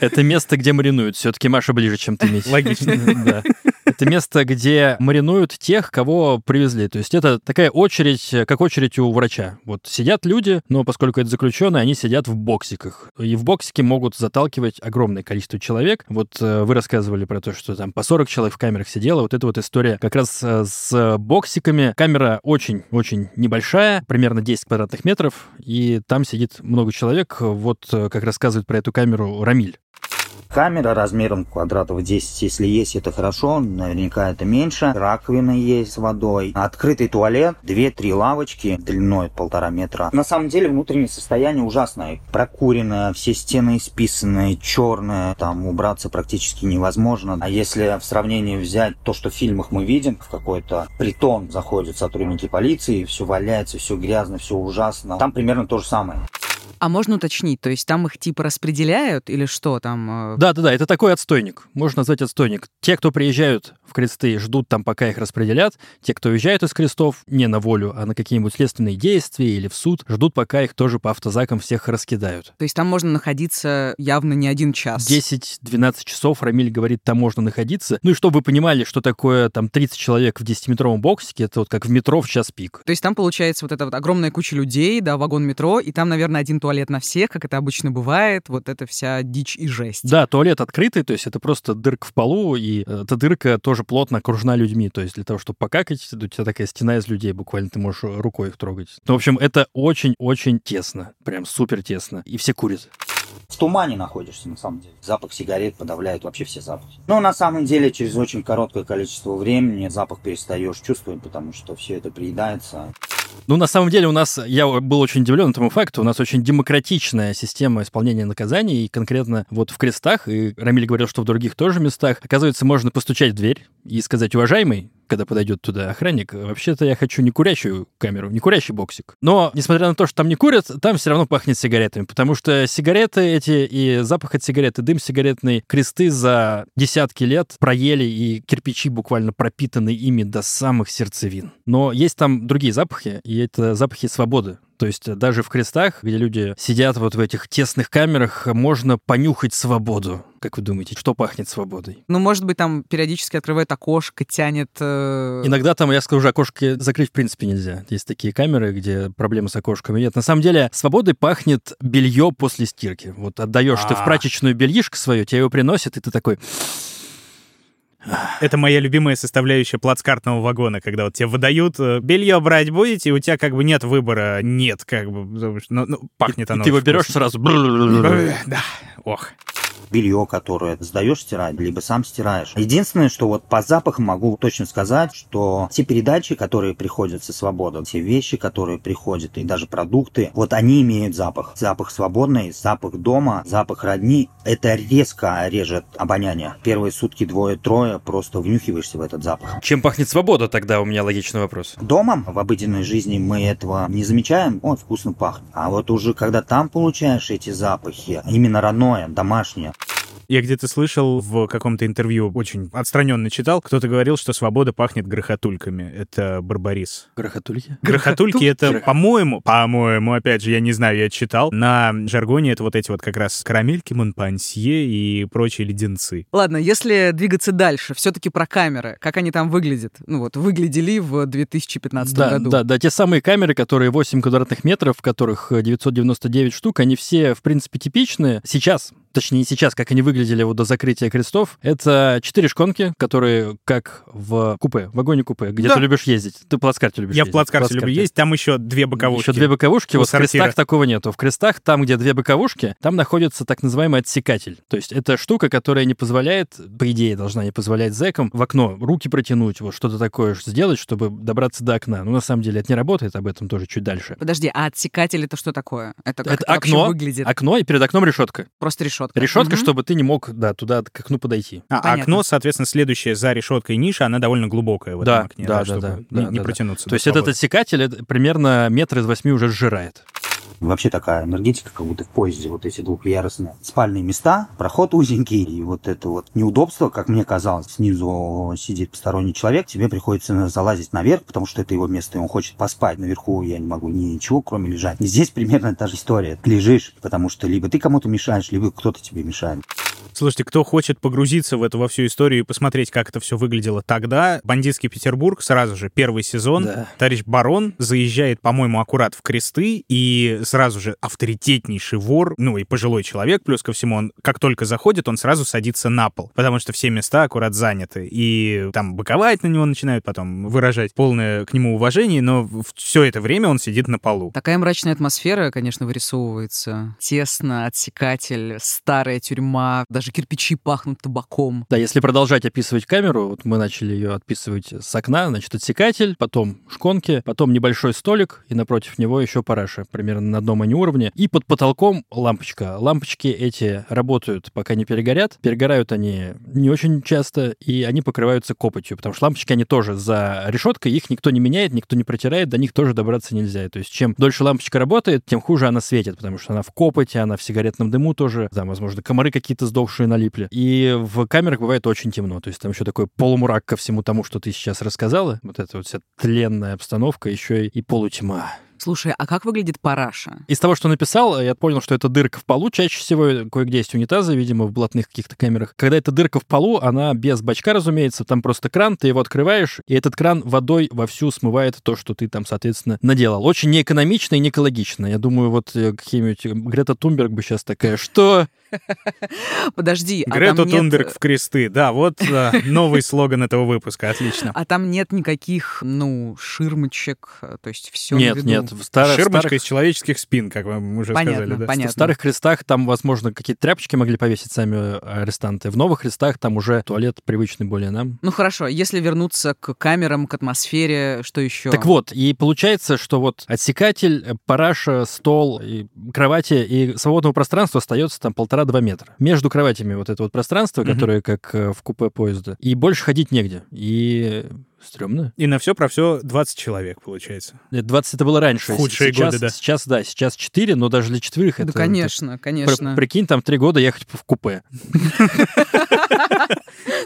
Это место, где маринуют. Все-таки Маша ближе, чем ты, Мить. Логично. Да. Это место, где маринуют тех, кого привезли. То есть это такая очередь, как очередь у врача. Вот сидят люди, но поскольку это заключенные, они сидят в боксиках. И в боксике могут заталкивать огромное количество человек. Вот э, вы рассказывали про то, что там по 40 человек в камерах сидело. Вот эта вот история как раз э, с боксиками. Камера очень-очень небольшая, примерно 10 квадратных метров, и там сидит много человек. Вот э, как рассказывает про эту камеру Рамиль. Камера размером квадратов 10. Если есть, это хорошо, наверняка это меньше. Раковина есть с водой. Открытый туалет, 2-3 лавочки длиной полтора метра. На самом деле внутреннее состояние ужасное. Прокуренное, все стены исписанные, черное. Там убраться практически невозможно. А если в сравнении взять то, что в фильмах мы видим, в какой-то притон заходят сотрудники полиции, все валяется, все грязно, все ужасно. Там примерно то же самое. А можно уточнить, то есть там их типа распределяют или что там? э? Да-да-да, это такой отстойник. Можно назвать отстойник. Те, кто приезжают в кресты, ждут там, пока их распределят. Те, кто уезжают из крестов, не на волю, а на какие-нибудь следственные действия или в суд, ждут, пока их тоже по автозакам всех раскидают. То есть там можно находиться явно не один час. 10-12 часов, Рамиль говорит, там можно находиться. Ну и чтобы вы понимали, что такое там 30 человек в 10-метровом боксике, это вот как в метро в час пик. То есть там получается вот эта вот огромная куча людей, да, вагон метро, и там, наверное, один туалет на всех, как это обычно бывает, вот это вся дичь и жесть. Да, туалет открытый, то есть это просто дырка в полу, и э, эта дырка тоже плотно окружена людьми. То есть для того, чтобы покакать, у тебя такая стена из людей, буквально ты можешь рукой их трогать. Ну, в общем, это очень-очень тесно, прям супер тесно. И все курят. В тумане находишься, на самом деле. Запах сигарет подавляет вообще все запахи. Но на самом деле через очень короткое количество времени запах перестаешь чувствовать, потому что все это приедается. Ну, на самом деле у нас, я был очень удивлен этому факту, у нас очень демократичная система исполнения наказаний, и конкретно вот в крестах, и Рамиль говорил, что в других тоже местах, оказывается, можно постучать в дверь и сказать, уважаемый, когда подойдет туда охранник, вообще-то я хочу не курящую камеру, не курящий боксик. Но, несмотря на то, что там не курят, там все равно пахнет сигаретами, потому что сигареты эти и запах от сигареты, дым сигаретный, кресты за десятки лет проели, и кирпичи буквально пропитаны ими до самых сердцевин. Но есть там другие запахи, и это запахи свободы. То есть даже в крестах, где люди сидят вот в этих тесных камерах, можно понюхать свободу. Как вы думаете, что пахнет свободой? Ну, может быть, там периодически открывает окошко, тянет... э, Иногда там, я скажу, окошки закрыть в принципе нельзя. Есть такие камеры, где проблемы с окошками нет. На самом деле, свободой пахнет белье после стирки. Вот отдаешь ты в А. прачечную бельишко свое, тебе его приносят, и ты такой... Это моя любимая составляющая плацкартного вагона, когда вот тебе выдают, э, белье брать будете, и у тебя как бы нет выбора, нет, как бы, ну, ну, пахнет и оно. ты его берешь сразу... Да, ох. Белье, которое сдаешь стирать, либо сам стираешь. Единственное, что вот по запахам могу точно сказать, что те передачи, которые приходят со свободы, те вещи, которые приходят, и даже продукты, вот они имеют запах. Запах свободный, запах дома, запах родни. Это резко режет обоняние. Первые сутки двое-трое просто внюхиваешься в этот запах. Чем пахнет свобода тогда, у меня логичный вопрос. Дома в обыденной жизни мы этого не замечаем, он вкусно пахнет. А вот уже когда там получаешь эти запахи, именно родное, домашнее, Я где-то слышал в каком-то интервью, очень отстраненно читал, кто-то говорил, что свобода пахнет грохотульками. Это Барбарис. Грохотульки? Грохотульки — это, по-моему, по-моему, опять же, я не знаю, я читал, на жаргоне это вот эти вот как раз карамельки, монпансье и прочие леденцы. Ладно, если двигаться дальше, все-таки про камеры. Как они там выглядят? Ну вот, выглядели в 2015 Да, году. да, да, те самые камеры, которые 8 квадратных метров, в которых э, 999 штук, они все, в принципе, типичные. Сейчас, точнее, не сейчас, как они выглядели вот до закрытия крестов, это четыре шконки, которые как в купе, в вагоне-купе, где Да. ты любишь ездить. Ты плацкарте любишь Я в ездить. плацкарте люблю есть, там еще две боковушки. Еще две боковушки. Вот в крестах такого нету. В крестах, там, где две боковушки, там находится так называемый отсекатель. То есть это штука, которая не позволяет, по идее, должна не позволять зэкам в окно руки протянуть, вот что-то такое сделать, чтобы добраться до окна. Ну, на самом деле, это не работает, об этом тоже чуть дальше. Подожди, а отсекатель это что такое? Это как это это окно, выглядит? окно, и перед окном решетка. Просто решетка. Решетка, Мгм. чтобы ты не мог, да, туда к окну подойти. А, а Понятно. окно, соответственно, следующее за решеткой ниша, она довольно глубокая в этом Да, окне, да, да, чтобы да, не, да, не да, протянуться. То есть этот отсекатель это примерно метр из восьми уже сжирает. Вообще такая энергетика, как будто в поезде, вот эти двухъярусные спальные места, проход узенький, и вот это вот неудобство, как мне казалось, снизу сидит посторонний человек, тебе приходится залазить наверх, потому что это его место, и он хочет поспать. Наверху я не могу ничего, кроме лежать. И здесь примерно та же история. Ты лежишь, потому что либо ты кому-то мешаешь, либо кто-то тебе мешает. Слушайте, кто хочет погрузиться в эту во всю историю и посмотреть, как это все выглядело тогда, «Бандитский Петербург», сразу же первый сезон, Да. товарищ Барон заезжает, по-моему, аккурат в кресты и сразу же авторитетнейший вор, ну и пожилой человек, плюс ко всему, он как только заходит, он сразу садится на пол, потому что все места аккурат заняты. И там боковать на него начинают, потом выражать полное к нему уважение, но все это время он сидит на полу. Такая мрачная атмосфера, конечно, вырисовывается. Тесно, отсекатель, старая тюрьма, даже кирпичи пахнут табаком. Да, если продолжать описывать камеру, вот мы начали ее отписывать с окна, значит, отсекатель, потом шконки, потом небольшой столик, и напротив него еще параша, примерно на одном они уровне, и под потолком лампочка. Лампочки эти работают, пока не перегорят. Перегорают они не очень часто, и они покрываются копотью, потому что лампочки, они тоже за решеткой, их никто не меняет, никто не протирает, до них тоже добраться нельзя. То есть чем дольше лампочка работает, тем хуже она светит, потому что она в копоти, она в сигаретном дыму тоже, да, возможно, комары какие-то сдохшие налипли. И в камерах бывает очень темно, то есть там еще такой полумрак ко всему тому, что ты сейчас рассказала, вот эта вот вся тленная обстановка, еще и полутьма. Слушай, а как выглядит параша? Из того, что написал, я понял, что это дырка в полу. Чаще всего кое-где есть унитазы, видимо, в блатных каких-то камерах. Когда эта дырка в полу, она без бачка, разумеется, там просто кран, ты его открываешь, и этот кран водой вовсю смывает то, что ты там, соответственно, наделал. Очень неэкономично и не экологично. Я думаю, вот э, какие-нибудь Грета Тунберг бы сейчас такая, что? Подожди, Грета а Тунберг нет... в кресты. Да, вот да, новый слоган этого выпуска. Отлично. А там нет никаких, ну, ширмочек, то есть все Нет, нет. В старых, Ширмочка старых... из человеческих спин, как мы уже Понятно, сказали. Да? понятно. В старых крестах там, возможно, какие-то тряпочки могли повесить сами арестанты. В новых крестах там уже туалет привычный более нам. Ну хорошо, если вернуться к камерам, к атмосфере, что еще? Так вот, и получается, что вот отсекатель, параша, стол, и кровати и свободного пространства остается там полтора-два метра. Между кроватями вот это вот пространство, которое как э, в купе поезда. И больше ходить негде. И стрёмно. И на все про все 20 человек, получается. Нет, 20 это было раньше. Худшие сейчас, годы, да. Сейчас, да, сейчас 4, но даже для четверых Да, это... конечно, При- конечно. Прикинь, там три года ехать в купе.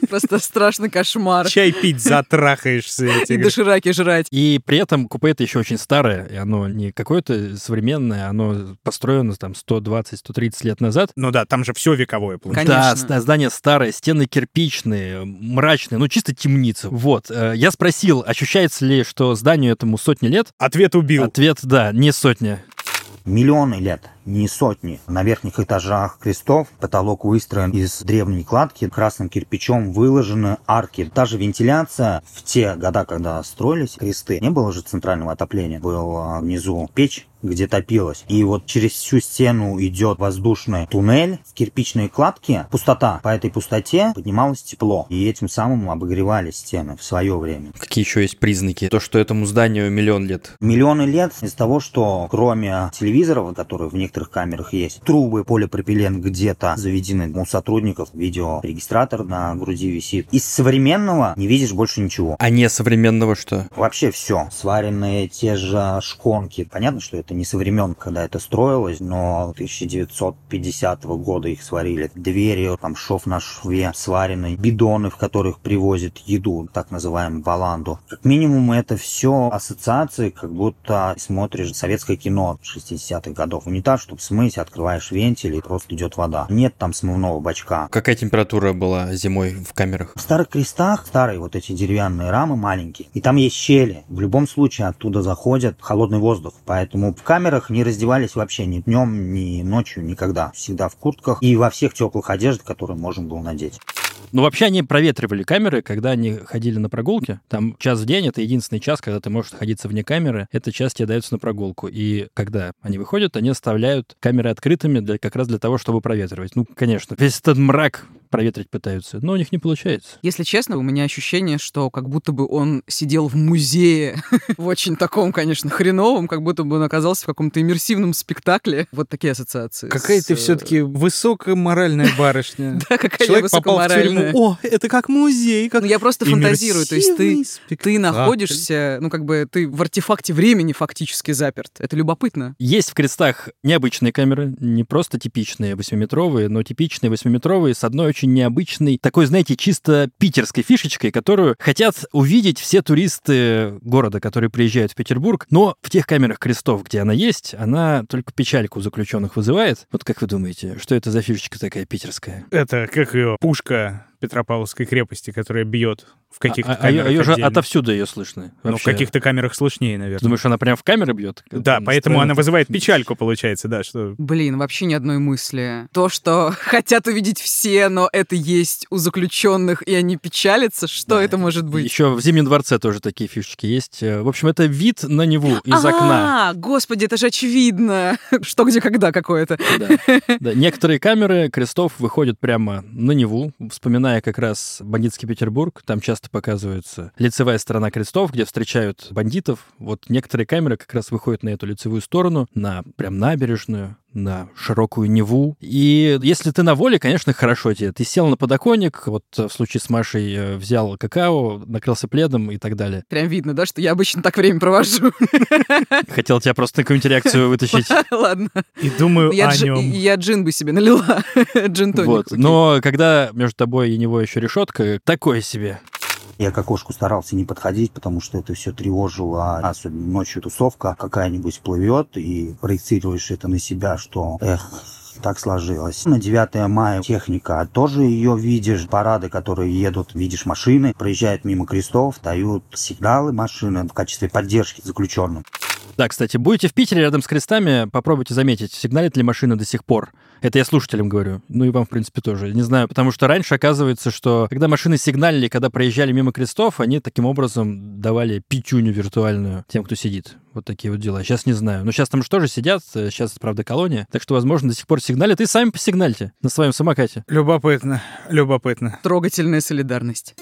Просто страшный кошмар. Чай пить затрахаешься. И дошираки жрать. И при этом купе это еще очень старое, и оно не какое-то современное, оно построено там 120-130 лет назад. Ну да, там же все вековое, получается. Да, Конечно. ста- здание старое, стены кирпичные, мрачные, ну чисто темница. Вот. Я спросил, ощущается ли, что зданию этому сотни лет? Ответ убил. Ответ – да, не сотня. Миллионы лет, не сотни. На верхних этажах крестов потолок выстроен из древней кладки, красным кирпичом выложены арки. Та же вентиляция в те года, когда строились кресты, не было же центрального отопления. Была внизу печь, где топилось. И вот через всю стену идет воздушный туннель с кирпичной кладки. Пустота. По этой пустоте поднималось тепло. И этим самым обогревали стены в свое время. Какие еще есть признаки? То, что этому зданию миллион лет. Миллионы лет из того, что кроме телевизоров, которые в некоторых камерах есть, трубы, полипропилен где-то заведены у сотрудников, видеорегистратор на груди висит. Из современного не видишь больше ничего. А не современного что? Вообще все. Сваренные те же шконки. Понятно, что это не со времен, когда это строилось, но 1950 года их сварили. Двери, там шов на шве сваренные, бидоны, в которых привозят еду, так называемую баланду. Как минимум это все ассоциации, как будто смотришь советское кино 60-х годов. Унитаз, чтобы смыть, открываешь вентиль и просто идет вода. Нет там смывного бачка. Какая температура была зимой в камерах? В старых крестах старые вот эти деревянные рамы маленькие, и там есть щели. В любом случае оттуда заходит холодный воздух, поэтому в камерах не раздевались вообще ни днем, ни ночью, никогда. Всегда в куртках и во всех теплых одеждах, которые можно было надеть. Ну, вообще, они проветривали камеры, когда они ходили на прогулки. Там час в день — это единственный час, когда ты можешь находиться вне камеры. Эта час тебе дается на прогулку. И когда они выходят, они оставляют камеры открытыми для, как раз для того, чтобы проветривать. Ну, конечно, весь этот мрак проветрить пытаются, но у них не получается. Если честно, у меня ощущение, что как будто бы он сидел в музее, в очень таком, конечно, хреновом, как будто бы он оказался в каком-то иммерсивном спектакле. Вот такие ассоциации. Какая с, ты э, все-таки высокоморальная барышня. Да, какая я Человек попал в тюрьму. О, это как музей, как Ну, я просто фантазирую, то есть ты, ты находишься, ну, как бы ты в артефакте времени фактически заперт. Это любопытно. Есть в крестах необычные камеры, не просто типичные восьмиметровые, но типичные восьмиметровые с одной очень необычной, такой, знаете, чисто питерской фишечкой, которую хотят увидеть все туристы города, которые приезжают в Петербург. Но в тех камерах крестов, где она есть, она только печальку заключенных вызывает. Вот как вы думаете, что это за фишечка такая питерская? Это как ее пушка Петропавловской крепости, которая бьет В каких-то а, а, ее- камерах ее же отовсюду ее слышно. Ну, в каких-то камерах слышнее, наверное. Думаешь, она прям в камеры бьет? Да, поэтому она вызывает печальку, получается, да, что... Блин, вообще ни одной мысли. То, что хотят увидеть все, но это есть у заключенных, и они печалятся, что это может быть? Еще в Зимнем дворце тоже такие фишечки есть. Э, В общем, это вид на Неву из окна. А, господи, это же очевидно. Что, где, когда какое-то. Да, некоторые камеры крестов выходят прямо на Неву, вспоминая как раз бандитский Петербург. Там часто показывается лицевая сторона крестов, где встречают бандитов. Вот некоторые камеры как раз выходят на эту лицевую сторону, на прям набережную, на широкую Неву. И если ты на воле, конечно, хорошо тебе. Ты сел на подоконник, вот э, в случае с Машей э, взял какао, накрылся пледом и так далее. Прям видно, да, что я обычно так время провожу. Хотел тебя просто на какую-нибудь реакцию вытащить. Ладно. И думаю Я, о джи- нем. я джин бы себе налила. джин тоник. Вот. Но когда между тобой и него еще решетка, такое себе. Я к окошку старался не подходить, потому что это все тревожило. Особенно ночью тусовка какая-нибудь плывет, и проецируешь это на себя, что эх, так сложилось. На 9 мая техника, тоже ее видишь. Парады, которые едут, видишь машины, проезжают мимо крестов, дают сигналы машины в качестве поддержки заключенным. Да, кстати, будете в Питере рядом с крестами, попробуйте заметить, сигналит ли машина до сих пор. Это я слушателям говорю. Ну и вам, в принципе, тоже. Не знаю, потому что раньше оказывается, что когда машины сигналили, когда проезжали мимо крестов, они таким образом давали пятюню виртуальную тем, кто сидит. Вот такие вот дела. Сейчас не знаю. Но сейчас там же тоже сидят, э, сейчас, правда, колония. Так что, возможно, до сих пор сигналят. И сами посигнальте на своем самокате. Любопытно, любопытно. Трогательная солидарность.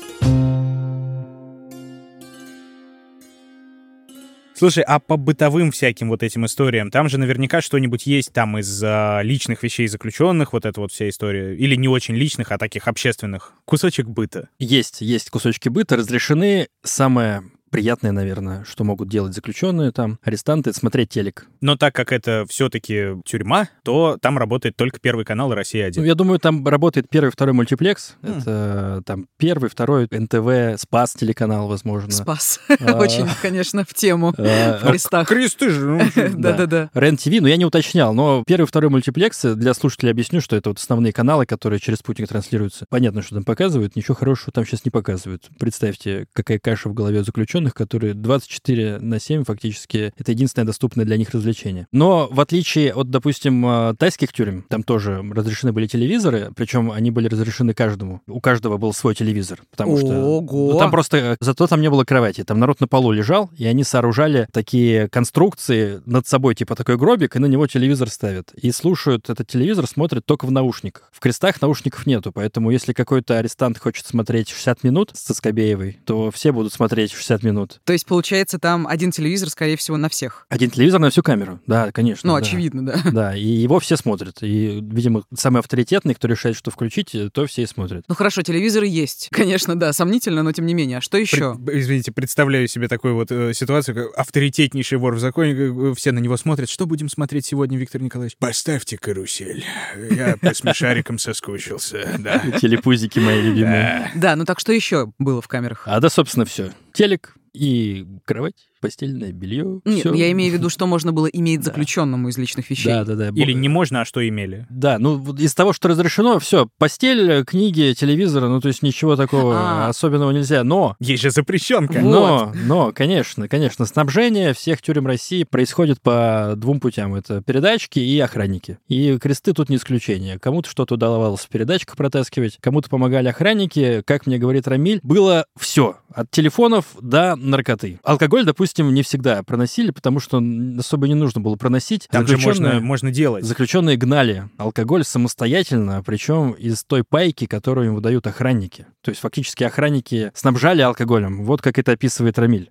Слушай, а по бытовым всяким вот этим историям, там же наверняка что-нибудь есть там из а, личных вещей заключенных, вот эта вот вся история, или не очень личных, а таких общественных. Кусочек быта. Есть, есть кусочки быта, разрешены. Самое приятное, наверное, что могут делать заключенные там, арестанты, смотреть телек. Но так как это все-таки тюрьма, то там работает только Первый канал и Россия-1. Ну, я думаю, там работает первый, второй мультиплекс. Это там первый, второй НТВ, Спас телеканал, возможно. Спас. А, Очень, конечно, в тему. э, В крестах. Кресты же. ну, Да-да-да. РЕН-ТВ, ну я не уточнял, но первый, второй мультиплекс, для слушателей объясню, что это вот основные каналы, которые через спутник транслируются. Понятно, что там показывают, ничего хорошего там сейчас не показывают. Представьте, какая каша в голове у заключенных, которые 24 на 7 фактически, это единственное доступное для них развлечение. Но в отличие от, допустим, э, тайских тюрем, там тоже разрешены были телевизоры, причем они были разрешены каждому. У каждого был свой телевизор, потому что... Ого! Ну, там просто... э, Зато там не было кровати, там народ на полу лежал, и они сооружали такие конструкции над собой, типа такой гробик, и на него телевизор ставят. И слушают этот телевизор, смотрят только в наушниках. В крестах наушников нету, поэтому если какой-то арестант хочет смотреть 60 минут с Цискобеевой, то все будут смотреть 60 минут. То есть, получается, там один телевизор, скорее всего, на всех. Один телевизор на всю камеру, да, конечно. Ну, да. очевидно, да. Да, и его все смотрят. И, видимо, самый авторитетный, кто решает, что включить, то все и смотрят. Ну хорошо, телевизоры есть. Конечно, да, сомнительно, но тем не менее. А что еще? Пред- извините, представляю себе такую вот э, ситуацию, как авторитетнейший вор в законе, все на него смотрят. Что будем смотреть сегодня, Виктор Николаевич? Поставьте карусель. Я по смешарикам соскучился, да. Телепузики мои любимые. Да, ну так что еще было в камерах? А да, собственно, все. Телек и кровать, постельное белье. Нет, всё. я имею в виду, что можно было иметь заключенному из личных вещей. Да, да, да. Или не можно, а что имели? Да, ну из того, что разрешено, все, постель, книги, телевизор, ну то есть ничего такого А. особенного нельзя. Но, Есть же запрещенка. но, но, конечно, конечно, снабжение всех тюрем России происходит по двум путям. Это передачки и охранники. И кресты тут не исключение. Кому-то что-то удавалось в передачках протаскивать, кому-то помогали охранники. Как мне говорит Рамиль, было все. От телефонов до наркоты. Алкоголь, допустим, не всегда проносили, потому что особо не нужно было проносить. Там же Заключенные- можно, можно делать. Заключенные гнали алкоголь самостоятельно, причем из той пайки, которую им выдают охранники. То есть фактически охранники снабжали алкоголем. Вот как это описывает Рамиль.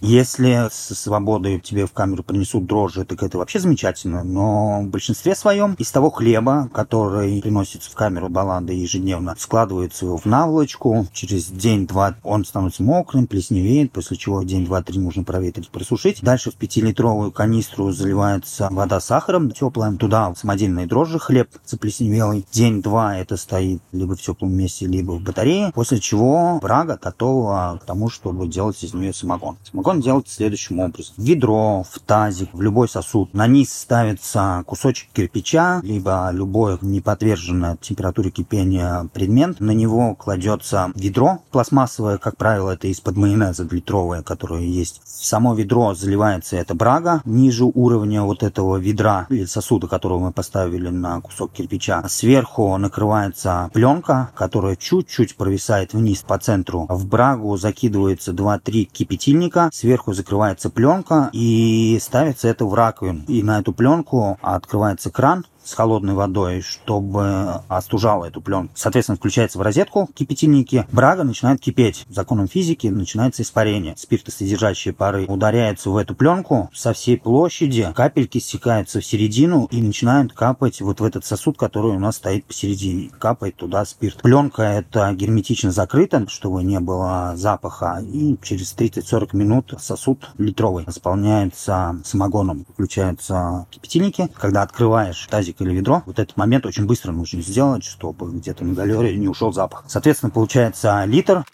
Если со свободой тебе в камеру принесут дрожжи, так это вообще замечательно. Но в большинстве своем из того хлеба, который приносится в камеру баланды ежедневно, складывается его в наволочку. Через день-два он становится мокрым, плесневеет, после чего день, два, три нужно проветрить, просушить. Дальше в пятилитровую канистру заливается вода с сахаром теплая. Туда самодельные дрожжи, хлеб заплесневелый. День-два это стоит либо в теплом месте, либо в батарее. После чего брага готова к тому, чтобы делать из нее самогон. Самогон Закон делается следующим образом. В ведро, в тазик, в любой сосуд. На низ ставится кусочек кирпича, либо любое неподверженное температуре кипения предмет. На него кладется ведро пластмассовое, как правило, это из-под майонеза литровое, которое есть. В само ведро заливается эта брага ниже уровня вот этого ведра или сосуда, которого мы поставили на кусок кирпича. Сверху накрывается пленка, которая чуть-чуть провисает вниз по центру. В брагу закидывается 2-3 кипятильника, сверху закрывается пленка и ставится это в раковину. И на эту пленку открывается кран, с холодной водой, чтобы остужала эту пленку. Соответственно, включается в розетку кипятильники, брага начинает кипеть. Законом физики начинается испарение. Спиртосодержащие пары ударяются в эту пленку со всей площади, капельки стекаются в середину и начинают капать вот в этот сосуд, который у нас стоит посередине. Капает туда спирт. Пленка это герметично закрыта, чтобы не было запаха. И через 30-40 минут сосуд литровый заполняется самогоном. Включаются кипятильники. Когда открываешь тазик или ведро. Вот этот момент очень быстро нужно сделать, чтобы где-то на галере не ушел запах. Соответственно, получается литр.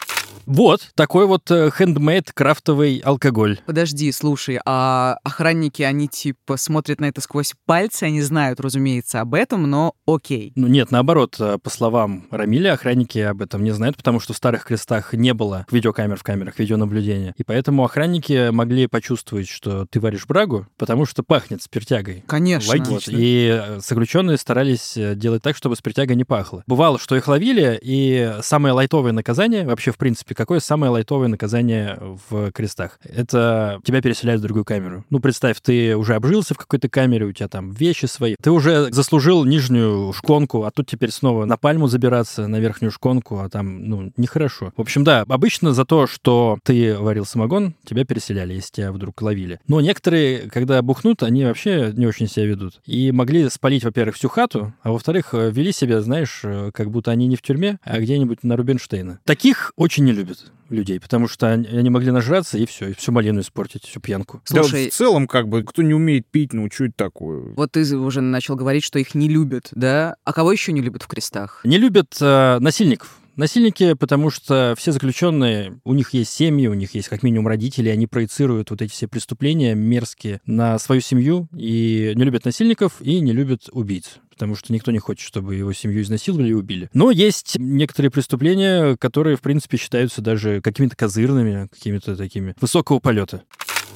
Вот, такой вот хендмейд крафтовый алкоголь. Подожди, слушай, а охранники, они типа смотрят на это сквозь пальцы, они знают, разумеется, об этом, но окей. Ну нет, наоборот, э, по словам Рамиля, охранники об этом не знают, потому что в старых крестах не было видеокамер в камерах, видеонаблюдения. И поэтому охранники могли почувствовать, что ты варишь брагу, потому что пахнет спиртягой. Конечно. Логично. И э, заключенные старались э, делать так, чтобы спиртяга не пахла. Бывало, что их ловили, и самое лайтовое наказание, вообще, в принципе, какое самое лайтовое наказание в крестах? Это тебя переселяют в другую камеру. Ну, представь, ты уже обжился в какой-то камере, у тебя там вещи свои, ты уже заслужил нижнюю шконку, а тут теперь снова на пальму забираться, на верхнюю шконку, а там, ну, нехорошо. В общем, да, обычно за то, что ты варил самогон, тебя переселяли, если тебя вдруг ловили. Но некоторые, когда бухнут, они вообще не очень себя ведут. И могли спалить, во-первых, всю хату, а во-вторых, вели себя, знаешь, как будто они не в тюрьме, а где-нибудь на Рубинштейна. Таких очень не любят людей, потому что они, могли нажраться и все, и всю малину испортить, всю пьянку. Слушай, да, в целом, как бы, кто не умеет пить, ну, это такое? Вот ты уже начал говорить, что их не любят, да? А кого еще не любят в крестах? Не любят э, насильников. Насильники, потому что все заключенные, у них есть семьи, у них есть как минимум родители, они проецируют вот эти все преступления мерзкие на свою семью и не любят насильников и не любят убийц потому что никто не хочет, чтобы его семью изнасиловали и убили. Но есть некоторые преступления, которые, в принципе, считаются даже какими-то козырными, какими-то такими высокого полета.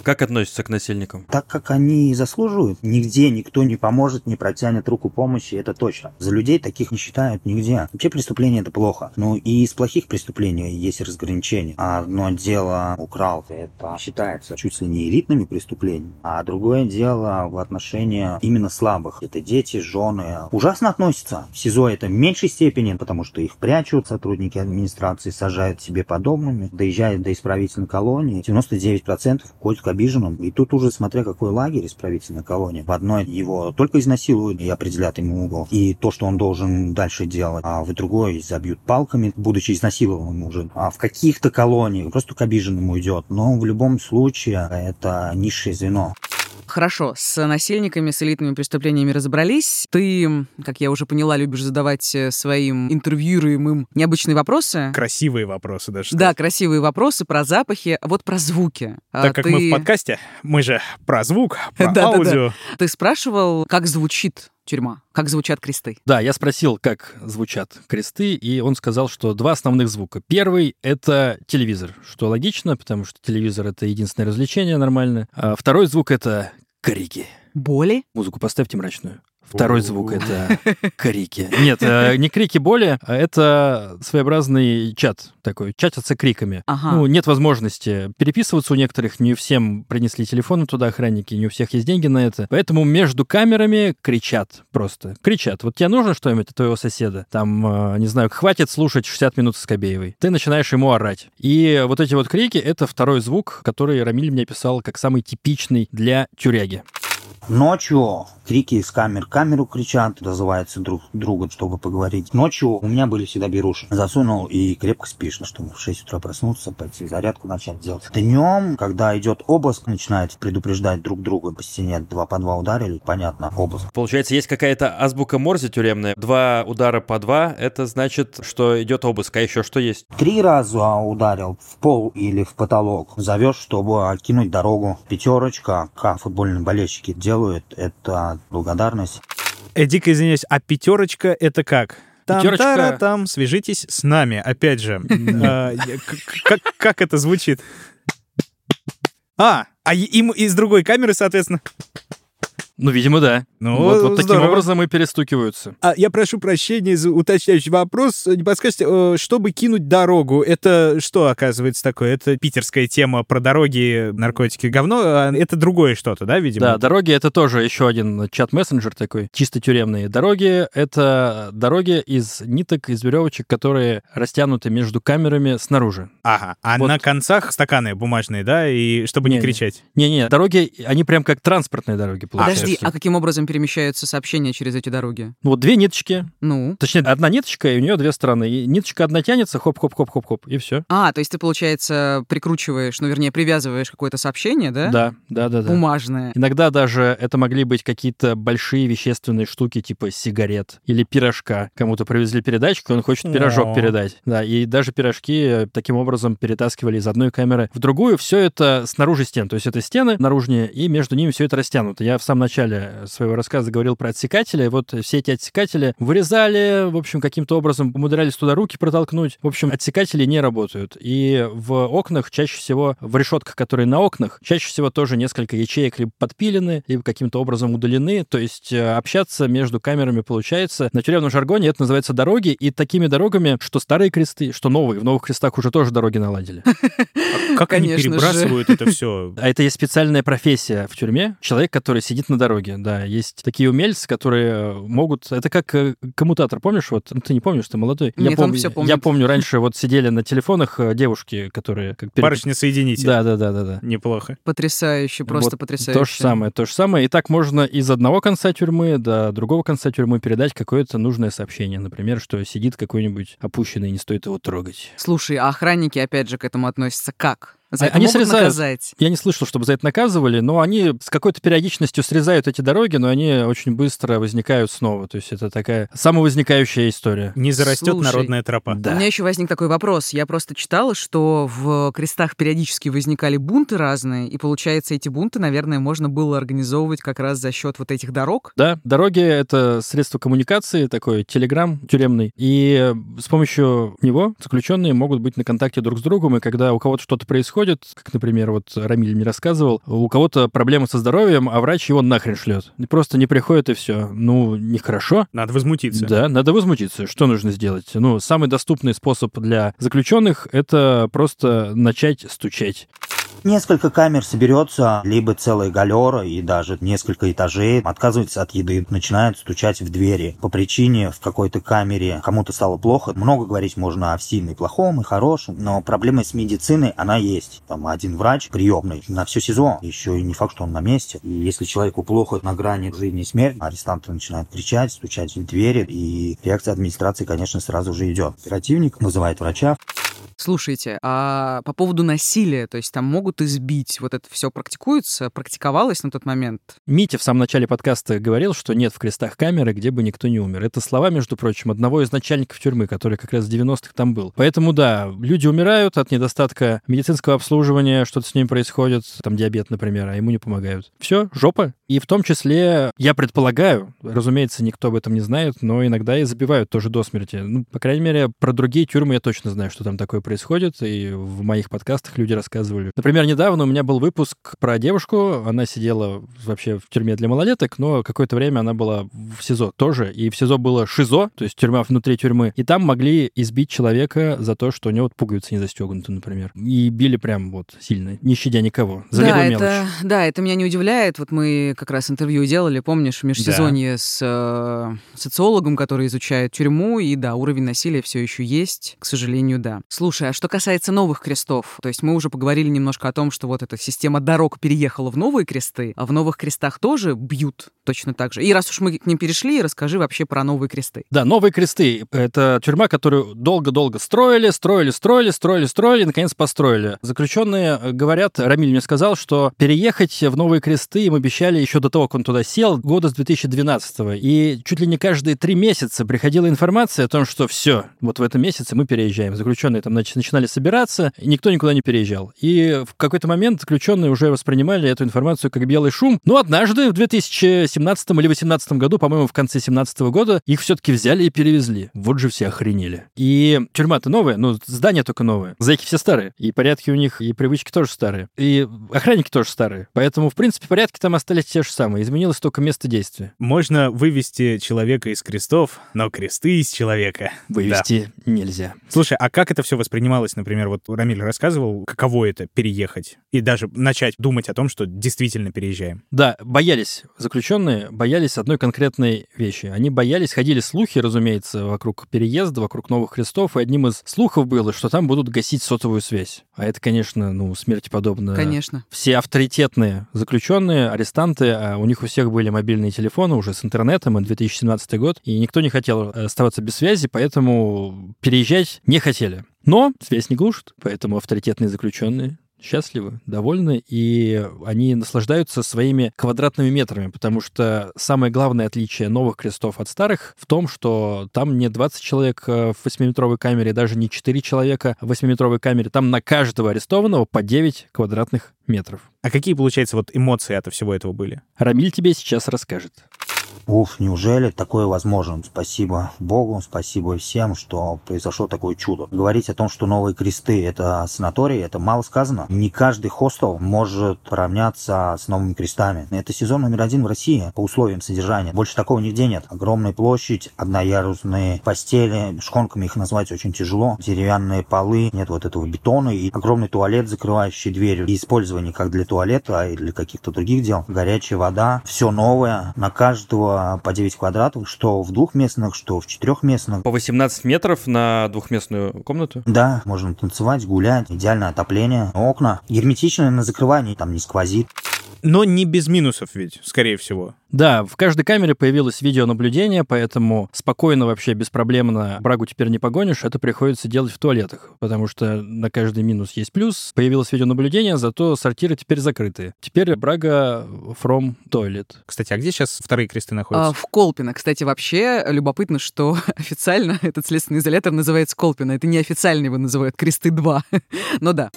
Как относятся к насильникам? Так, как они заслуживают. Нигде никто не поможет, не протянет руку помощи, это точно. За людей таких не считают нигде. Вообще преступление это плохо. Ну и из плохих преступлений есть разграничение. Одно дело украл, это считается чуть ли не элитными преступлениями, а другое дело в отношении именно слабых. Это дети, жены. Ужасно относятся. В СИЗО это в меньшей степени, потому что их прячут, сотрудники администрации сажают себе подобными, доезжают до исправительной колонии. 99% ходят обиженным. И тут уже, смотря какой лагерь исправительной колонии, в одной его только изнасилуют и определят ему угол. И то, что он должен дальше делать, а в другой забьют палками, будучи изнасилованным уже. А в каких-то колониях просто к обиженному идет. Но в любом случае это низшее звено. Хорошо, с насильниками, с элитными преступлениями разобрались. Ты, как я уже поняла, любишь задавать э, своим интервьюируемым необычные вопросы. Красивые вопросы даже. Да, красивые вопросы про запахи, вот про звуки. А так как Ты... мы в подкасте, мы же про звук, про аудио. Ты спрашивал, как звучит тюрьма? Как звучат кресты? Да, я спросил, как звучат кресты, и он сказал, что два основных звука. Первый — это телевизор, что логично, потому что телевизор — это единственное развлечение нормальное. А второй звук — это крики. Боли? Музыку поставьте мрачную. Второй звук — это крики. Нет, э, не крики боли, а это своеобразный чат такой. Чатятся криками. Ага. Ну, нет возможности переписываться у некоторых, не у всем принесли телефоны туда охранники, не у всех есть деньги на это. Поэтому между камерами кричат просто. Кричат. Вот тебе нужно что-нибудь от твоего соседа? Там, э, не знаю, хватит слушать 60 минут с Скобеевой. Ты начинаешь ему орать. И вот эти вот крики — это второй звук, который Рамиль мне писал как самый типичный для тюряги. Ночью крики из камер. Камеру кричат, дозываются друг друга, чтобы поговорить. Ночью у меня были всегда беруши. Засунул и крепко спишь, чтобы в 6 утра проснуться, пойти зарядку начать делать. Днем, когда идет обыск, начинает предупреждать друг друга по стене. Два по два ударили, понятно, обыск. Получается, есть какая-то азбука Морзе тюремная. Два удара по два, это значит, что идет обыск. А еще что есть? Три раза ударил в пол или в потолок. Зовешь, чтобы кинуть дорогу. Пятерочка, как футбольные болельщики делают, это благодарность. Э, дико извиняюсь, а пятерочка это как? Там, Пятерочка- там, свяжитесь с нами, опять же. А, Как это звучит? А, а им из другой камеры, соответственно. Ну, видимо, да. Ну, вот, вот таким образом и перестукиваются. А я прошу прощения за уточняющий вопрос. Не подскажете, э, чтобы кинуть дорогу, это что оказывается такое? Это питерская тема про дороги, наркотики, говно. а Это другое что-то, да, видимо? Да, дороги — это тоже еще один чат-мессенджер такой, чисто тюремный. Дороги — это дороги из ниток, из веревочек, которые растянуты между камерами снаружи. Ага. А Вот. на концах стаканы бумажные, да, и чтобы не, Не-не. кричать. Не-не, дороги, они прям как транспортные дороги, получаются. Подожди, а каким образом перемещаются сообщения через эти дороги? Ну, Вот две ниточки, Ну. точнее, одна ниточка, и у нее две стороны. И ниточка одна тянется, хоп-хоп-хоп-хоп-хоп, и все. А, то есть ты, получается, прикручиваешь, ну, вернее, привязываешь какое-то сообщение, да? Да, да, да, да. Бумажное. Иногда даже это могли быть какие-то большие вещественные штуки, типа сигарет или пирожка. Кому-то привезли передатчик, и он хочет пирожок О. передать. Да, и даже пирожки э, таким образом перетаскивали из одной камеры в другую. Все это снаружи стен. То есть это стены наружнее, и между ними все это растянуто. Я в самом начале своего рассказа говорил про отсекатели. Вот все эти отсекатели вырезали, в общем, каким-то образом умудрялись туда руки протолкнуть. В общем, отсекатели не работают. И в окнах чаще всего, в решетках, которые на окнах, чаще всего тоже несколько ячеек либо подпилены, либо каким-то образом удалены. То есть э, общаться между камерами получается. На тюремном жаргоне это называется дороги, и такими дорогами, что старые кресты, что новые. В новых крестах уже тоже дороги наладили. Как они Конечно же. перебрасывают это все? А это есть специальная профессия в тюрьме. Человек, который сидит на дороге. Да, есть такие умельцы, которые э, могут... Это как э, коммутатор, помнишь? Вот ну, ты не помнишь, ты молодой. я, Нет, он помню, всё я помнит. помню, раньше вот сидели на телефонах э, девушки, которые... Как перед- Барышня-соединитель. Да, да, да, да, да. Неплохо. Потрясающе, просто Вот потрясающе. То же самое, то же самое. И так можно из одного конца тюрьмы до другого конца тюрьмы передать какое-то нужное сообщение. Например, что сидит какой-нибудь опущенный, не стоит его трогать. Слушай, а охранники, опять же, к этому относятся как? За А- это они могут срезают. наказать? Я не слышал, чтобы за это наказывали, но они с какой-то периодичностью срезают эти дороги, но они очень быстро возникают снова. То есть это такая самовозникающая история. Не зарастет Слушай, народная тропа. У меня еще возник такой вопрос. Я просто читала, что в крестах периодически возникали бунты разные, и получается, эти бунты, наверное, можно было организовывать как раз за счет вот этих дорог. Да, дороги — это средство коммуникации, такой телеграм тюремный. И с помощью него заключенные могут быть на контакте друг с другом, и когда у кого-то что-то происходит, как, например, вот Рамиль мне рассказывал, у кого-то проблемы со здоровьем, а врач его нахрен шлет. Просто не приходит, и все. Ну, нехорошо. Надо возмутиться. Да, надо возмутиться. Что нужно сделать? Ну, самый доступный способ для заключенных — это просто начать стучать. Несколько камер соберется, либо целая галера и даже несколько этажей отказывается от еды, начинает стучать в двери по причине в какой-то камере кому-то стало плохо. Много говорить можно о сильном и плохом, и хорошем, но проблема с медициной, она есть. Там один врач приемный на все СИЗО, еще и не факт, что он на месте. И если человеку плохо на грани жизни и смерти, арестанты начинают кричать, стучать в двери, и реакция администрации, конечно, сразу же идет. Оперативник вызывает врача, Слушайте, а по поводу насилия, то есть там могут избить, вот это все практикуется, практиковалось на тот момент? Митя в самом начале подкаста говорил, что нет в крестах камеры, где бы никто не умер. Это слова, между прочим, одного из начальников тюрьмы, который как раз в 90-х там был. Поэтому, да, люди умирают от недостатка медицинского обслуживания, что-то с ними происходит, там диабет, например, а ему не помогают. Все, жопа. И в том числе, я предполагаю, разумеется, никто об этом не знает, но иногда и забивают тоже до смерти. Ну, по крайней мере, про другие тюрьмы я точно знаю, что там такое происходит, и в моих подкастах люди рассказывали. Например, недавно у меня был выпуск про девушку, она сидела вообще в тюрьме для малолеток, но какое-то время она была в СИЗО тоже, и в СИЗО было ШИЗО, то есть тюрьма внутри тюрьмы, и там могли избить человека за то, что у него вот пуговицы не застегнуты, например. И били прям вот сильно, не щадя никого, за да, это, мелочь. да, это меня не удивляет. Вот мы как раз интервью делали, помнишь, в межсезонье с э, социологом, который изучает тюрьму, и да, уровень насилия все еще есть, к сожалению, да. Слушай, а что касается новых крестов, то есть мы уже поговорили немножко о том, что вот эта система дорог переехала в новые кресты, а в новых крестах тоже бьют точно так же. И раз уж мы к ним перешли, расскажи вообще про новые кресты. Да, новые кресты — это тюрьма, которую долго-долго строили, строили, строили, строили, строили, и, наконец, построили. Заключенные говорят, Рамиль мне сказал, что переехать в новые кресты им обещали еще до того, как он туда сел, года с 2012 -го. И чуть ли не каждые три месяца приходила информация о том, что все, вот в этом месяце мы переезжаем. Заключенные там начинали собираться, и никто никуда не переезжал. И в какой-то момент заключенные уже воспринимали эту информацию как белый шум. Но однажды в 2017 17 или 18 году, по-моему, в конце 17 года, их все-таки взяли и перевезли. Вот же все охренели. И тюрьма-то новая, ну, здание только новое. Зайки все старые. И порядки у них, и привычки тоже старые. И охранники тоже старые. Поэтому, в принципе, порядки там остались те же самые. Изменилось только место действия. Можно вывести человека из крестов, но кресты из человека. Вывести да. нельзя. Слушай, а как это все воспринималось, например, вот Рамиль рассказывал, каково это переехать и даже начать думать о том, что действительно переезжаем? Да, боялись заключенные заключенные боялись одной конкретной вещи. Они боялись, ходили слухи, разумеется, вокруг переезда, вокруг новых крестов, и одним из слухов было, что там будут гасить сотовую связь. А это, конечно, ну, смерти подобно. Конечно. Все авторитетные заключенные, арестанты, а у них у всех были мобильные телефоны уже с интернетом, и 2017 год, и никто не хотел оставаться без связи, поэтому переезжать не хотели. Но связь не глушит, поэтому авторитетные заключенные счастливы, довольны, и они наслаждаются своими квадратными метрами, потому что самое главное отличие новых крестов от старых в том, что там не 20 человек э, в 8-метровой камере, даже не 4 человека в 8-метровой камере, там на каждого арестованного по 9 квадратных метров. А какие, получается, вот эмоции от всего этого были? Рамиль тебе сейчас расскажет. Уф, неужели такое возможно? Спасибо Богу, спасибо всем, что произошло такое чудо. Говорить о том, что новые кресты — это санатории, это мало сказано. Не каждый хостел может равняться с новыми крестами. Это сезон номер один в России по условиям содержания. Больше такого нигде нет. Огромная площадь, одноярусные постели, шконками их назвать очень тяжело, деревянные полы, нет вот этого бетона и огромный туалет, закрывающий дверь. И использование как для туалета, а и для каких-то других дел. Горячая вода, все новое, на каждого по 9 квадратов, что в двухместных, что в четырехместных. По 18 метров на двухместную комнату? Да, можно танцевать, гулять, идеальное отопление, окна герметичные на закрывании, там не сквозит. Но не без минусов ведь, скорее всего. Да, в каждой камере появилось видеонаблюдение, поэтому спокойно вообще, беспроблемно брагу теперь не погонишь, это приходится делать в туалетах, потому что на каждый минус есть плюс. Появилось видеонаблюдение, зато сортиры теперь закрыты. Теперь брага from toilet. Кстати, а где сейчас вторые кресты находятся? А, в Колпино. Кстати, вообще любопытно, что официально этот следственный изолятор называется Колпино. Это неофициально его называют кресты 2. Но да.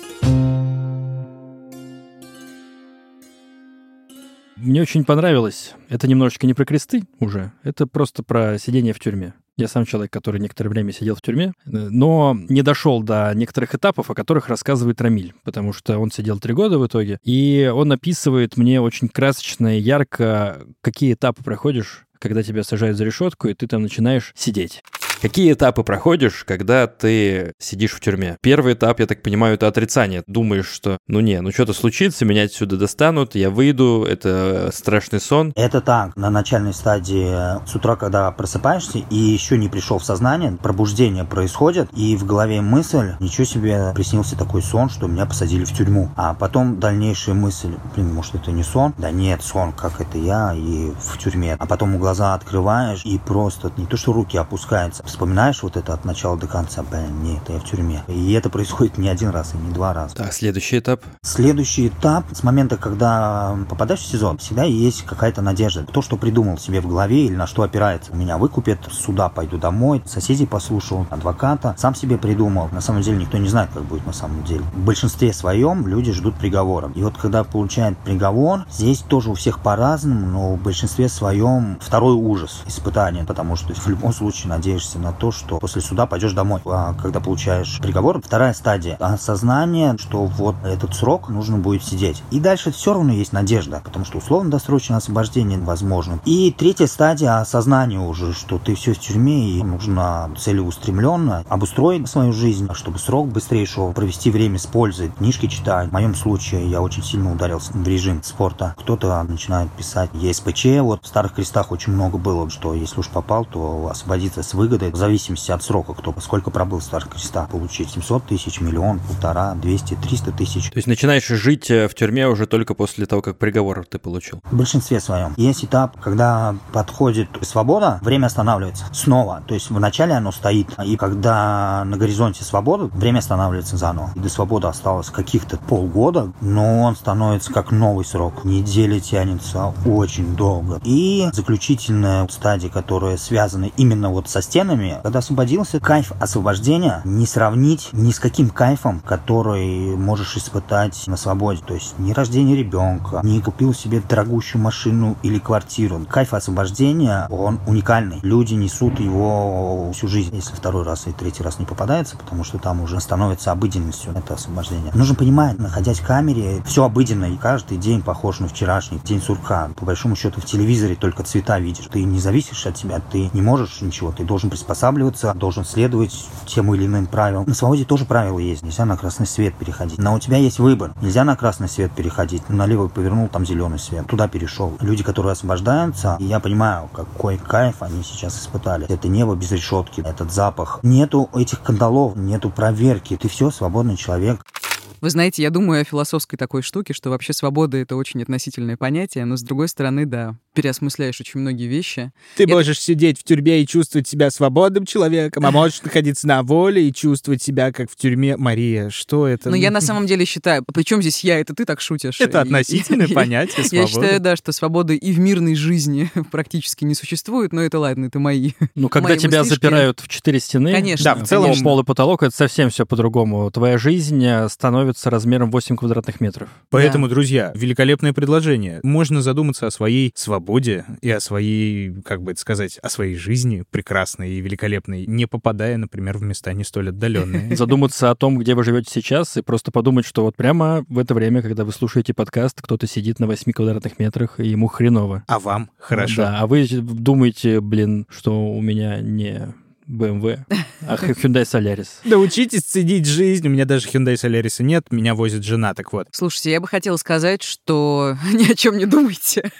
Мне очень понравилось. Это немножечко не про кресты уже, это просто про сидение в тюрьме. Я сам человек, который некоторое время сидел в тюрьме, но не дошел до некоторых этапов, о которых рассказывает Рамиль, потому что он сидел три года в итоге, и он описывает мне очень красочно и ярко, какие этапы проходишь, когда тебя сажают за решетку, и ты там начинаешь сидеть. Какие этапы проходишь, когда ты сидишь в тюрьме? Первый этап, я так понимаю, это отрицание. Думаешь, что ну не, ну что-то случится, меня отсюда достанут, я выйду, это страшный сон. Это так, на начальной стадии с утра, когда просыпаешься и еще не пришел в сознание, пробуждение происходит, и в голове мысль, ничего себе, приснился такой сон, что меня посадили в тюрьму. А потом дальнейшая мысль, блин, может это не сон? Да нет, сон, как это я и в тюрьме. А потом глаза открываешь и просто не то, что руки опускаются, вспоминаешь вот это от начала до конца, блин, нет, я в тюрьме. И это происходит не один раз и не два раза. Так, следующий этап? Следующий этап, с момента, когда попадаешь в сезон, всегда есть какая-то надежда. То, что придумал себе в голове или на что опирается. Меня выкупят, сюда пойду домой, соседей послушал, адвоката, сам себе придумал. На самом деле никто не знает, как будет на самом деле. В большинстве своем люди ждут приговора. И вот когда получают приговор, здесь тоже у всех по-разному, но в большинстве своем второй ужас, испытание, потому что в любом случае надеешься на то, что после суда пойдешь домой. А когда получаешь приговор, вторая стадия осознание, что вот этот срок нужно будет сидеть. И дальше все равно есть надежда, потому что условно досрочное освобождение возможно. И третья стадия осознания уже, что ты все в тюрьме, и нужно целеустремленно обустроить свою жизнь, чтобы срок быстрее шел, провести время с пользой, книжки читать. В моем случае я очень сильно ударился в режим спорта. Кто-то начинает писать ЕСПЧ, вот в Старых Крестах очень много было, что если уж попал, то освободиться с выгодой, в зависимости от срока, кто сколько пробыл в Старых Крестах, получить 700 тысяч, миллион, полтора, 200, 300 тысяч. То есть начинаешь жить э, в тюрьме уже только после того, как приговор ты получил? В большинстве своем. Есть этап, когда подходит свобода, время останавливается снова. То есть вначале оно стоит, и когда на горизонте свобода, время останавливается заново. И до свободы осталось каких-то полгода, но он становится как новый срок. Неделя тянется очень долго. И заключительная стадия, которая связана именно вот со стенами, когда освободился, кайф освобождения не сравнить ни с каким кайфом, который можешь испытать на свободе. То есть ни рождение ребенка, не купил себе дорогущую машину или квартиру. Кайф освобождения, он уникальный. Люди несут его всю жизнь, если второй раз и третий раз не попадается, потому что там уже становится обыденностью это освобождение. Нужно понимать, находясь в камере, все обыденно, и каждый день похож на вчерашний, день сурка. По большому счету в телевизоре только цвета видишь. Ты не зависишь от себя, ты не можешь ничего, ты должен приспосабливаться, должен следовать тем или иным правилам. На свободе тоже правила есть, нельзя на красный свет переходить. Но у тебя есть выбор, нельзя на красный свет переходить, налево повернул, там зеленый свет, туда перешел. Люди, которые освобождаются, я понимаю, какой кайф они сейчас испытали. Это небо без решетки, этот запах. Нету этих кандалов, нету проверки. Ты все, свободный человек. Вы знаете, я думаю о философской такой штуке, что вообще свобода — это очень относительное понятие, но с другой стороны, да, переосмысляешь очень многие вещи. Ты это... можешь сидеть в тюрьме и чувствовать себя свободным человеком, а можешь находиться на воле и чувствовать себя как в тюрьме. Мария, что это? Но я на самом деле считаю, причем здесь я, это ты так шутишь? Это относительное понятие свободы. Я считаю, да, что свободы и в мирной жизни практически не существует, но это ладно, это мои Ну, когда тебя запирают в четыре стены, конечно, да, в целом пол и потолок, это совсем все по-другому. Твоя жизнь э, становится размером 8 квадратных метров. Поэтому, друзья, великолепное предложение. Можно задуматься о своей свободе и о своей, как бы это сказать, о своей жизни прекрасной и великолепной, не попадая, например, в места не столь отдаленные. Задуматься о том, где вы живете сейчас, и просто подумать, что вот прямо в это время, когда вы слушаете подкаст, кто-то сидит на 8 квадратных метрах, и ему хреново. А вам хорошо. Да, а вы думаете, блин, что у меня не BMW, а Hyundai Solaris. Да учитесь ценить жизнь. У меня даже Hyundai Solaris нет, меня возит жена, так вот. Слушайте, я бы хотела сказать, что ни о чем не думайте.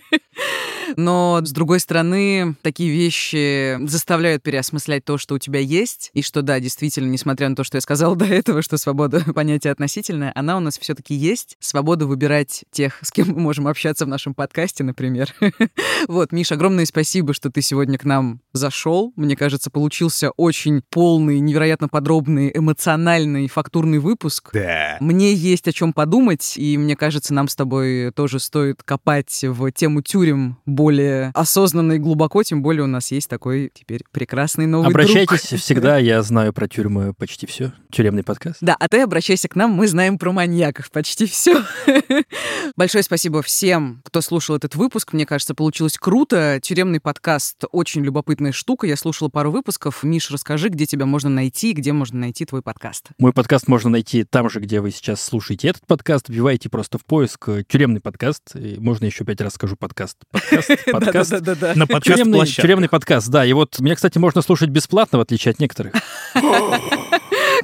Но, с другой стороны, такие вещи заставляют переосмыслять то, что у тебя есть, и что, да, действительно, несмотря на то, что я сказала до этого, что свобода понятие относительное, она у нас все таки есть. Свобода выбирать тех, с кем мы можем общаться в нашем подкасте, например. Вот, Миш, огромное спасибо, что ты сегодня к нам зашел. Мне кажется, получился очень полный, невероятно подробный, эмоциональный, фактурный выпуск. Да. Мне есть о чем подумать, и мне кажется, нам с тобой тоже стоит копать в тему тюрем более осознанно и глубоко, тем более у нас есть такой теперь прекрасный новый Обращайтесь друг. всегда, я знаю про тюрьмы почти все. Тюремный подкаст. Да, а ты обращайся к нам, мы знаем про маньяков почти все. Большое спасибо всем, кто слушал этот выпуск. Мне кажется, получилось круто. Тюремный подкаст очень любопытная штука. Я слушала пару выпусков. Миш, расскажи, где тебя можно найти, где можно найти твой подкаст. Мой подкаст можно найти там же, где вы сейчас слушаете этот подкаст. Вбивайте просто в поиск тюремный подкаст. И можно еще пять раз скажу подкаст. Подкаст, подкаст. На подкаст тюремный, тюремный подкаст, да. И вот меня, кстати, можно слушать бесплатно, в отличие от некоторых.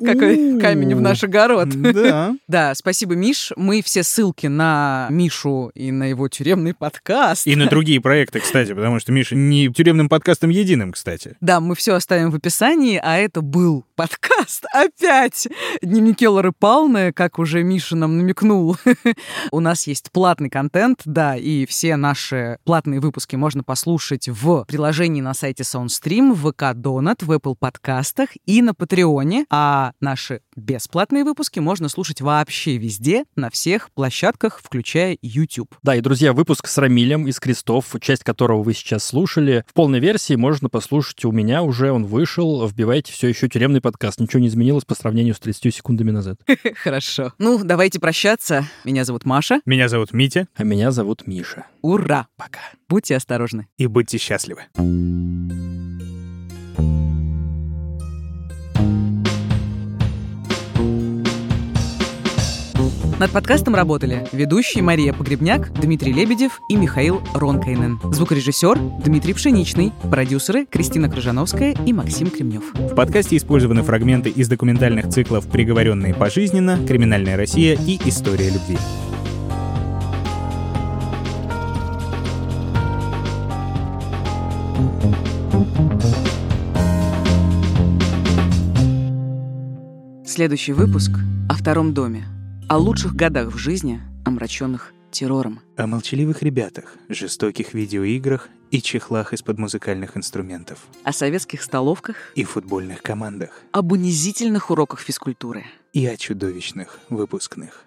Какой камень в наш огород. Да. Да, спасибо, Миш. Мы все ссылки на Мишу и на его тюремный подкаст. И на другие проекты, кстати, потому что Миша не тюремным подкастом единым, кстати. Да, мы все оставим в описании, а это был подкаст опять. Дневники Лоры Палны, как уже Миша нам намекнул. У нас есть платный контент, да, и все наши платные выпуски можно послушать в приложении на сайте SoundStream, в ВК Донат, в Apple подкастах и на Патреоне. А наши бесплатные выпуски можно слушать вообще везде, на всех площадках, включая YouTube. Да, и, друзья, выпуск с Рамилем из Крестов, часть которого вы сейчас слушали, в полной версии можно послушать у меня уже, он вышел, вбивайте все еще тюремный подкаст. Ничего не изменилось по сравнению с 30 секундами назад. Хорошо. Ну, давайте прощаться. Меня зовут Маша. Меня зовут Митя. А меня зовут Миша. Ура! Пока. Будьте осторожны. И будьте счастливы. Над подкастом работали ведущие Мария Погребняк, Дмитрий Лебедев и Михаил Ронкайнен. Звукорежиссер Дмитрий Пшеничный. Продюсеры Кристина Крыжановская и Максим Кремнев. В подкасте использованы фрагменты из документальных циклов «Приговоренные пожизненно», «Криминальная Россия» и «История любви». Следующий выпуск о втором доме, о лучших годах в жизни, омраченных террором. О молчаливых ребятах, жестоких видеоиграх и чехлах из-под музыкальных инструментов. О советских столовках. И футбольных командах. Об унизительных уроках физкультуры. И о чудовищных выпускных.